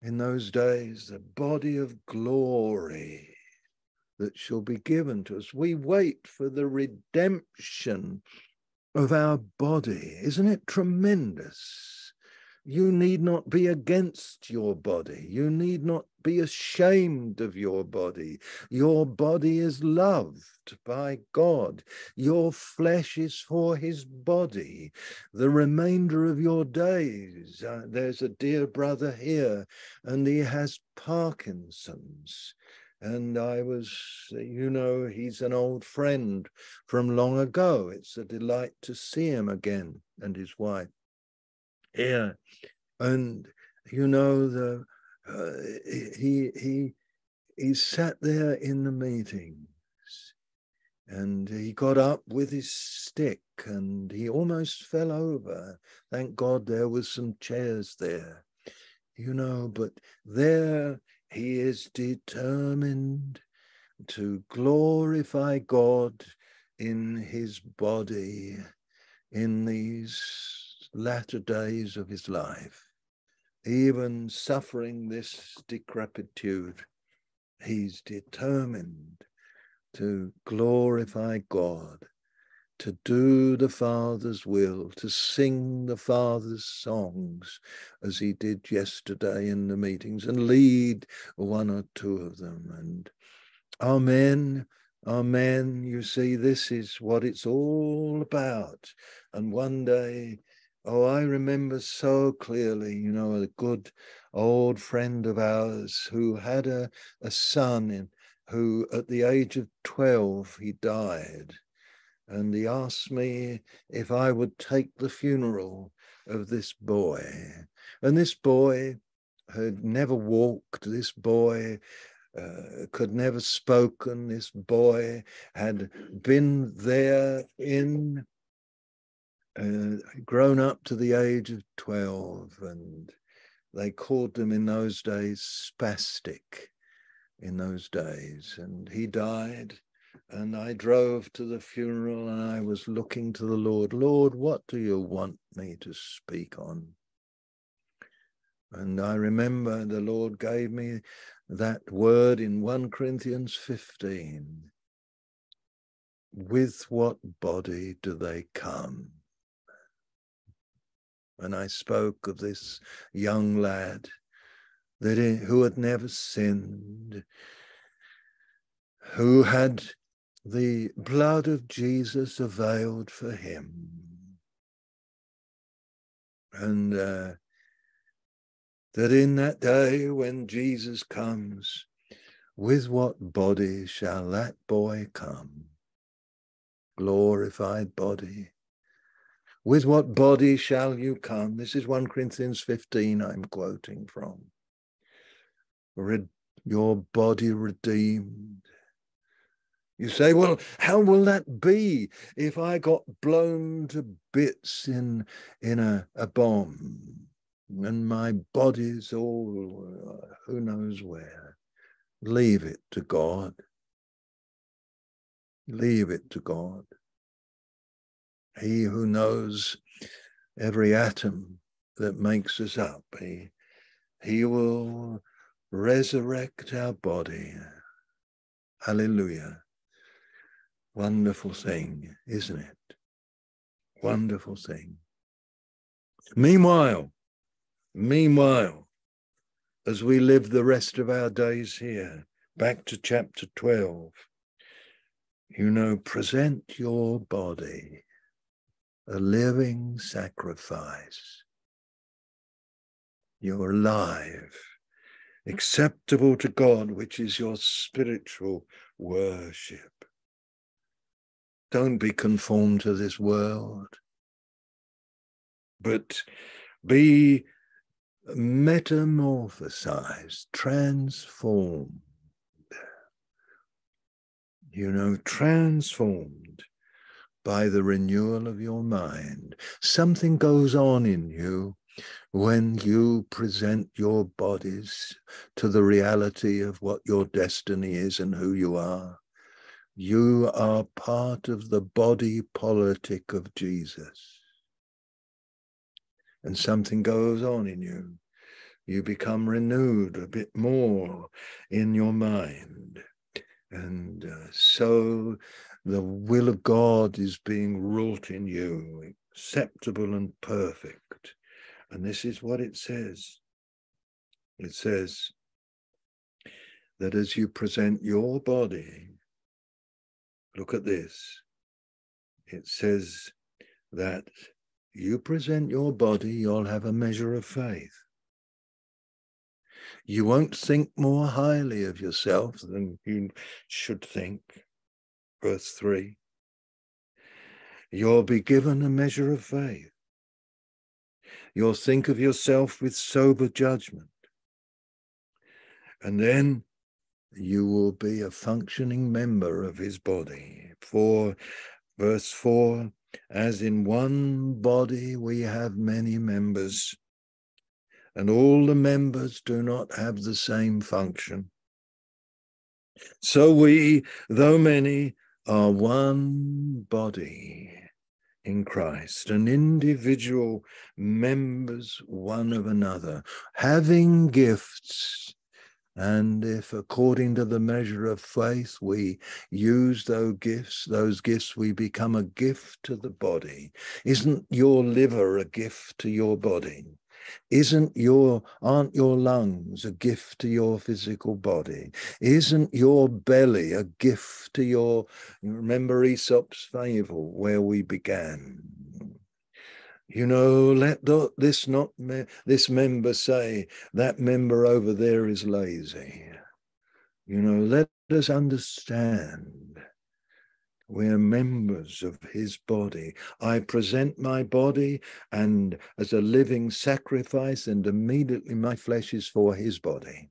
A: in those days, the body of glory that shall be given to us. We wait for the redemption of our body. Isn't it tremendous? You need not be against your body. You need not be ashamed of your body. Your body is loved by God. Your flesh is for his body. The remainder of your days, uh, there's a dear brother here, and he has Parkinson's. And I was, you know, he's an old friend from long ago. It's a delight to see him again and his wife here. And, you know, the uh, he he he sat there in the meetings and he got up with his stick and he almost fell over. Thank god there was some chairs there you know but there he is determined to glorify god in his body in these latter days of his life even suffering this decrepitude, he's determined to glorify God, to do the Father's will, to sing the Father's songs, as he did yesterday in the meetings, and lead one or two of them. And Amen. Amen. You see, this is what it's all about. And one day Oh, I remember so clearly, you know, a good old friend of ours who had a, a son in, who at the age of 12, he died. And he asked me if I would take the funeral of this boy. And this boy had never walked. This boy uh, could never spoken. This boy had been there in uh, grown up to the age of 12 and they called them in those days spastic in those days. And he died and i drove to the funeral and i was looking to the lord lord what do you want me to speak on? And i remember the lord gave me that word in 1 corinthians 15 with what body do they come and I spoke of this young lad that who had never sinned, who had the blood of Jesus availed for him. And uh, that in that day when Jesus comes, with what body shall that boy come? Glorified body. With what body shall you come? This is 1 Corinthians 15 I'm quoting from. Red, your body redeemed. You say, well, how will that be if I got blown to bits in, in a, a bomb and my body's all who knows where? Leave it to God. Leave it to God. He who knows every atom that makes us up, he, he will resurrect our body. Hallelujah. Wonderful thing, isn't it? Wonderful thing. Meanwhile, meanwhile, as we live the rest of our days here, back to chapter 12, you know, present your body a living sacrifice. You're alive, acceptable to God, which is your spiritual worship. Don't be conformed to this world, but be metamorphosized, transformed. You know, transformed by the renewal of your mind. Something goes on in you when you present your bodies to the reality of what your destiny is and who you are. You are part of the body politic of Jesus. And something goes on in you. You become renewed a bit more in your mind. And uh, so the will of God is being wrought in you, acceptable and perfect. And this is what it says it says that as you present your body, look at this, it says that you present your body, you'll have a measure of faith. You won't think more highly of yourself than you should think verse 3. You'll be given a measure of faith. You'll think of yourself with sober judgment. And then you will be a functioning member of his body. For verse 4 as in one body we have many members, and all the members do not have the same function. So we, though many, are one body in Christ, and individual members one of another, having gifts. And if, according to the measure of faith, we use those gifts, those gifts, we become a gift to the body. Isn't your liver a gift to your body? Isn't your, aren't your lungs a gift to your physical body? Isn't your belly a gift to your, remember Aesop's fable where we began? You know, let this not this member say that member over there is lazy. You know, let us understand we're members of his body. I present my body and as a living sacrifice, and immediately my flesh is for his body.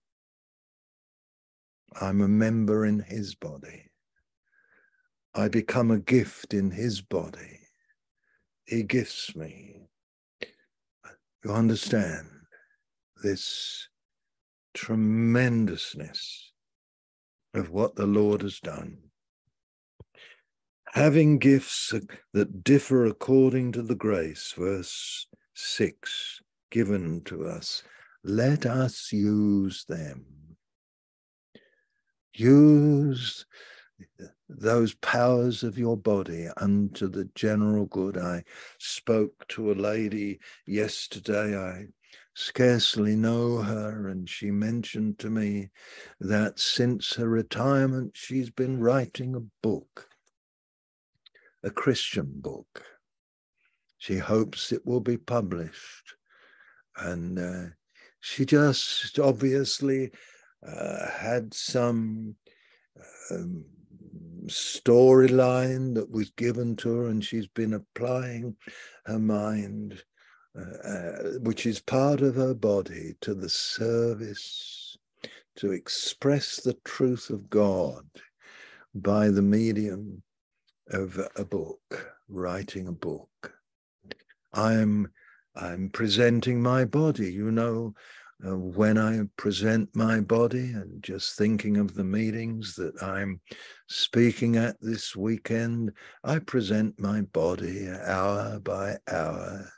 A: I'm a member in his body. I become a gift in his body. He gifts me. You understand this tremendousness of what the Lord has done having gifts that differ according to the grace, verse 6, given to us, let us use them. Use those powers of your body unto the general good. I spoke to a lady yesterday. I scarcely know her, and she mentioned to me that since her retirement, she's been writing a book a Christian book. She hopes it will be published. And uh, she just obviously uh, had some um, storyline that was given to her, and she's been applying her mind, uh, uh, which is part of her body, to the service, to express the truth of God by the medium of a book, writing a book. I'm I'm presenting my body, you know, uh, when I present my body and just thinking of the meetings that I'm speaking at this weekend, I present my body hour by hour.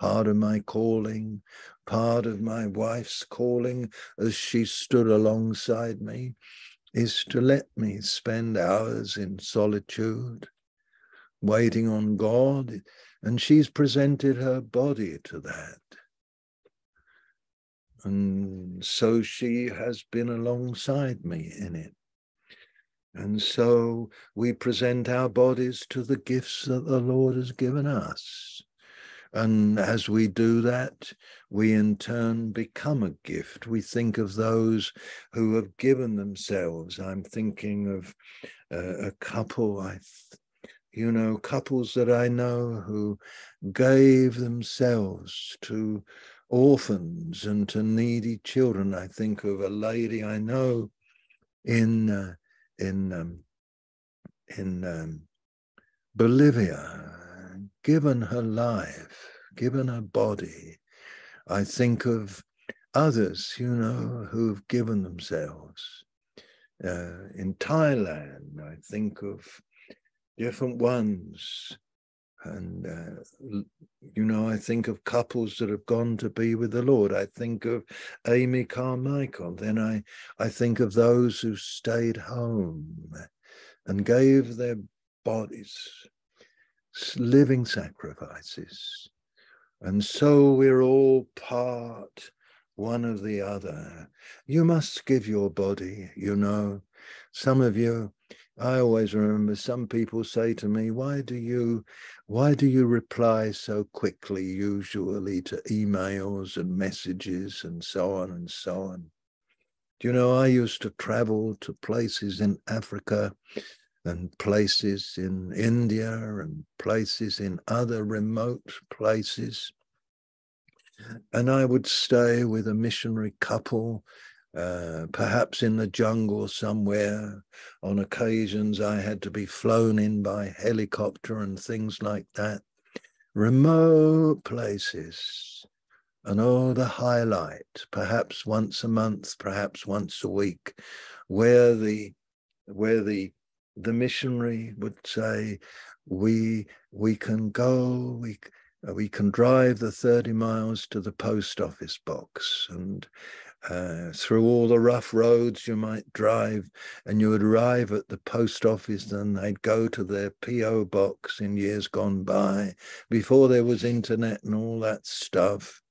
A: Part of my calling, part of my wife's calling as she stood alongside me is to let me spend hours in solitude, waiting on God, and she's presented her body to that. And so she has been alongside me in it. And so we present our bodies to the gifts that the Lord has given us. And as we do that, we in turn become a gift. We think of those who have given themselves. I'm thinking of uh, a couple, I, you know, couples that I know who gave themselves to orphans and to needy children. I think of a lady I know in uh, in um, in um, Bolivia, given her life, given her body. I think of others, you know, who've given themselves. Uh, in Thailand, I think of different ones and, uh, you know, I think of couples that have gone to be with the Lord. I think of Amy Carmichael. Then I, I think of those who stayed home and gave their bodies living sacrifices. And so we're all part one of the other. You must give your body, you know. Some of you I always remember some people say to me, why do you why do you reply so quickly usually to emails and messages and so on and so on? Do you know I used to travel to places in Africa and places in India and places in other remote places. And I would stay with a missionary couple uh, perhaps in the jungle somewhere. On occasions, I had to be flown in by helicopter and things like that. Remote places. And oh, the highlight, perhaps once a month, perhaps once a week, where the where the the missionary would say, we we can go, we we can drive the 30 miles to the post office box and uh, through all the rough roads you might drive, and you would arrive at the post office, and they'd go to their PO box in years gone by, before there was internet and all that stuff.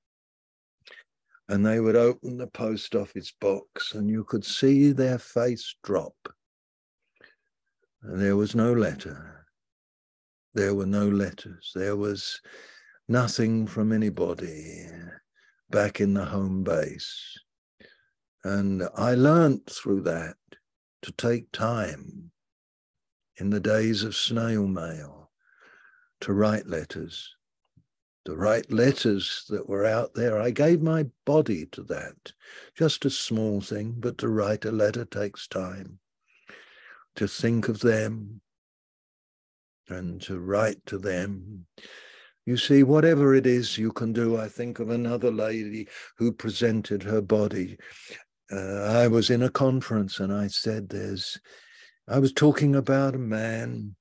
A: And they would open the post office box, and you could see their face drop. And there was no letter. There were no letters. There was nothing from anybody back in the home base. And I learnt through that to take time in the days of snail mail to write letters, to write letters that were out there. I gave my body to that, just a small thing, but to write a letter takes time. To think of them and to write to them. You see, whatever it is you can do, I think of another lady who presented her body uh, I was in a conference and I said, There's, I was talking about a man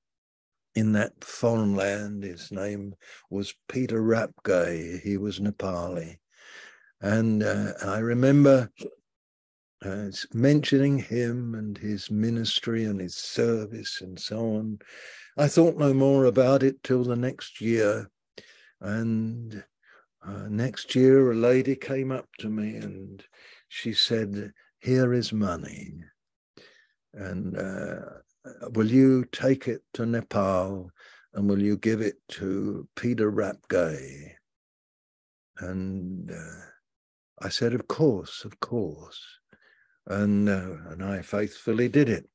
A: in that foreign land. His name was Peter Rapgay. He was Nepali. And uh, I remember uh, mentioning him and his ministry and his service and so on. I thought no more about it till the next year. And uh, next year, a lady came up to me and she said, Here is money. And uh, will you take it to Nepal and will you give it to Peter Rapgay? And uh, I said, Of course, of course. And, uh, and I faithfully did it.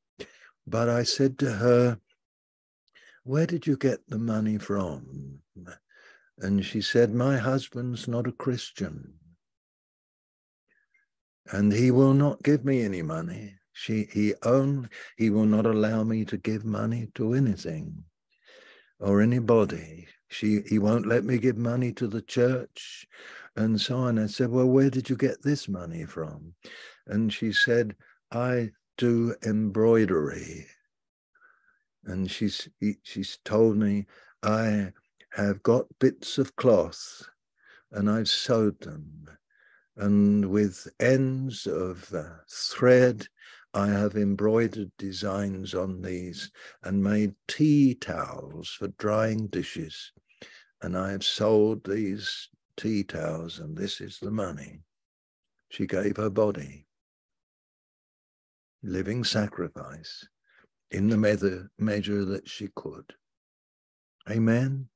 A: But I said to her, Where did you get the money from? And she said, My husband's not a Christian. And he will not give me any money. She, he own, he will not allow me to give money to anything or anybody. She, he won't let me give money to the church and so on. I said, Well, where did you get this money from? And she said, I do embroidery. And she's, she's told me, I have got bits of cloth and I've sewed them. And with ends of uh, thread, I have embroidered designs on these and made tea towels for drying dishes. And I have sold these tea towels, and this is the money. She gave her body, living sacrifice, in the measure, measure that she could. Amen.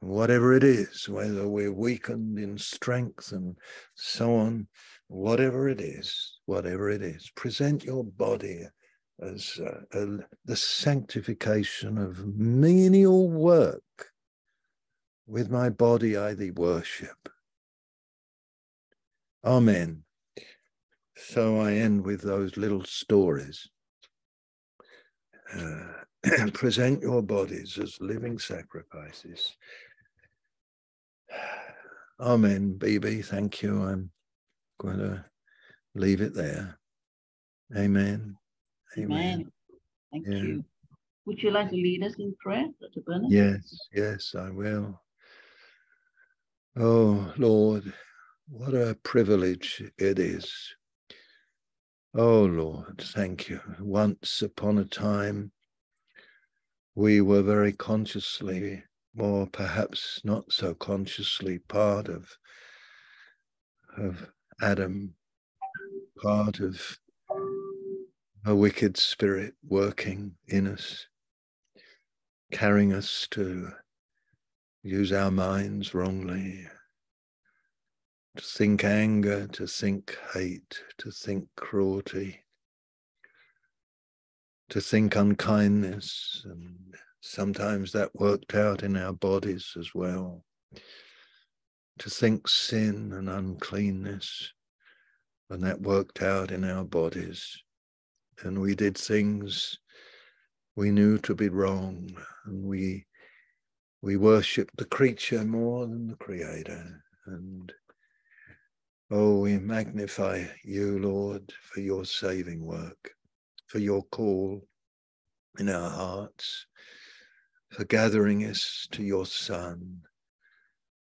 A: Whatever it is, whether we're weakened in strength and so on, whatever it is, whatever it is, present your body as uh, the sanctification of menial work with my body I thee worship. Amen. So I end with those little stories. Uh, present your bodies as living sacrifices. Amen, BB. Thank you. I'm going to leave it there. Amen.
B: Amen. Amen. Thank yeah. you. Would you like to lead us in prayer, Dr. Bernard?
A: Yes, yes, I will. Oh, Lord, what a privilege it is. Oh, Lord, thank you. Once upon a time, we were very consciously, or perhaps not so consciously, part of, of Adam, part of a wicked spirit working in us, carrying us to use our minds wrongly, to think anger, to think hate, to think cruelty, to think unkindness. And sometimes that worked out in our bodies as well. To think sin and uncleanness, and that worked out in our bodies. And we did things we knew to be wrong, and we we worship the creature more than the creator. And oh, we magnify you, Lord, for your saving work, for your call in our hearts, for gathering us to your Son.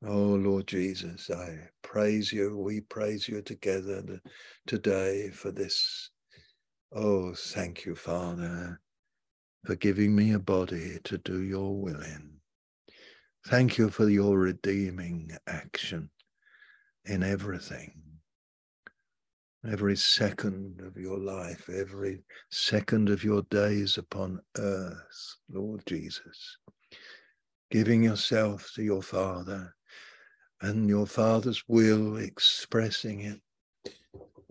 A: Oh, Lord Jesus, I praise you. We praise you together today for this. Oh, thank you, Father, for giving me a body to do your will in. Thank you for your redeeming action in everything. Every second of your life, every second of your days upon earth, Lord Jesus, giving yourself to your Father and your Father's will, expressing it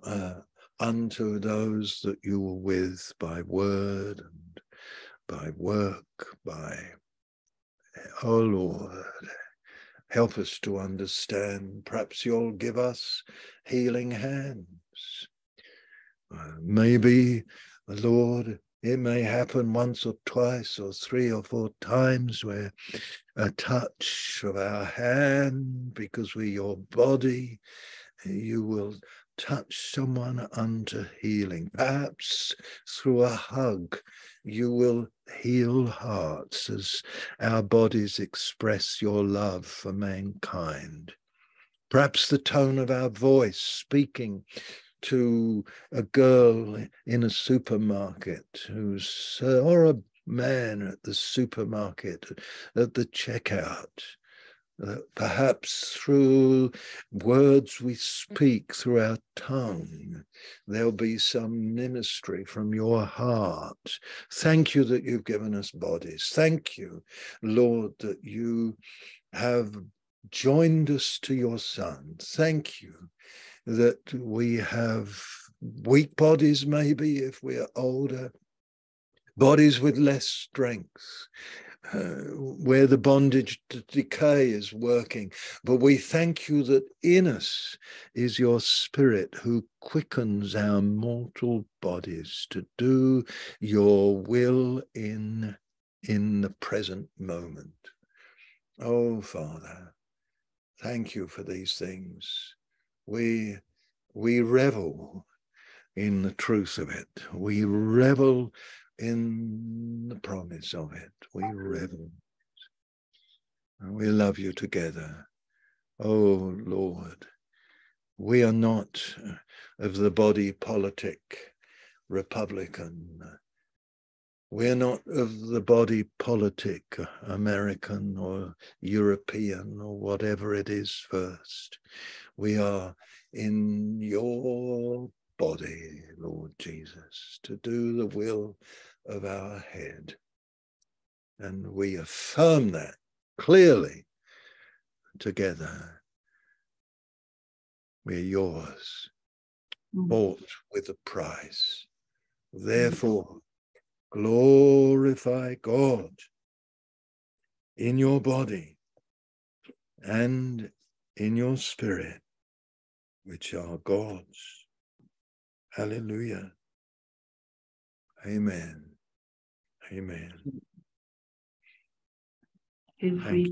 A: uh, unto those that you were with by word and by work, by Oh Lord, help us to understand. Perhaps you'll give us healing hands. Uh, maybe, Lord, it may happen once or twice or three or four times where a touch of our hand, because we're your body, you will touch someone unto healing. Perhaps through a hug, you will heal hearts as our bodies express your love for mankind. Perhaps the tone of our voice speaking to a girl in a supermarket who's, uh, or a man at the supermarket at the checkout uh, perhaps through words we speak through our tongue, there'll be some ministry from your heart. Thank you that you've given us bodies. Thank you, Lord, that you have joined us to your Son. Thank you that we have weak bodies, maybe if we are older, bodies with less strength, uh, where the bondage to decay is working. But we thank you that in us is your spirit who quickens our mortal bodies to do your will in, in the present moment. Oh, Father, thank you for these things. We, we revel in the truth of it. We revel in the promise of it. We revel. And we love you together. Oh Lord, we are not of the body politic Republican. We're not of the body politic American or European or whatever it is first. We are in your body, Lord Jesus, to do the will of our head. And we affirm that clearly together. We're yours, mm. bought with a price. Therefore, glorify God in your body and in your spirit, which are God's. Hallelujah. Amen. Amen.
B: Free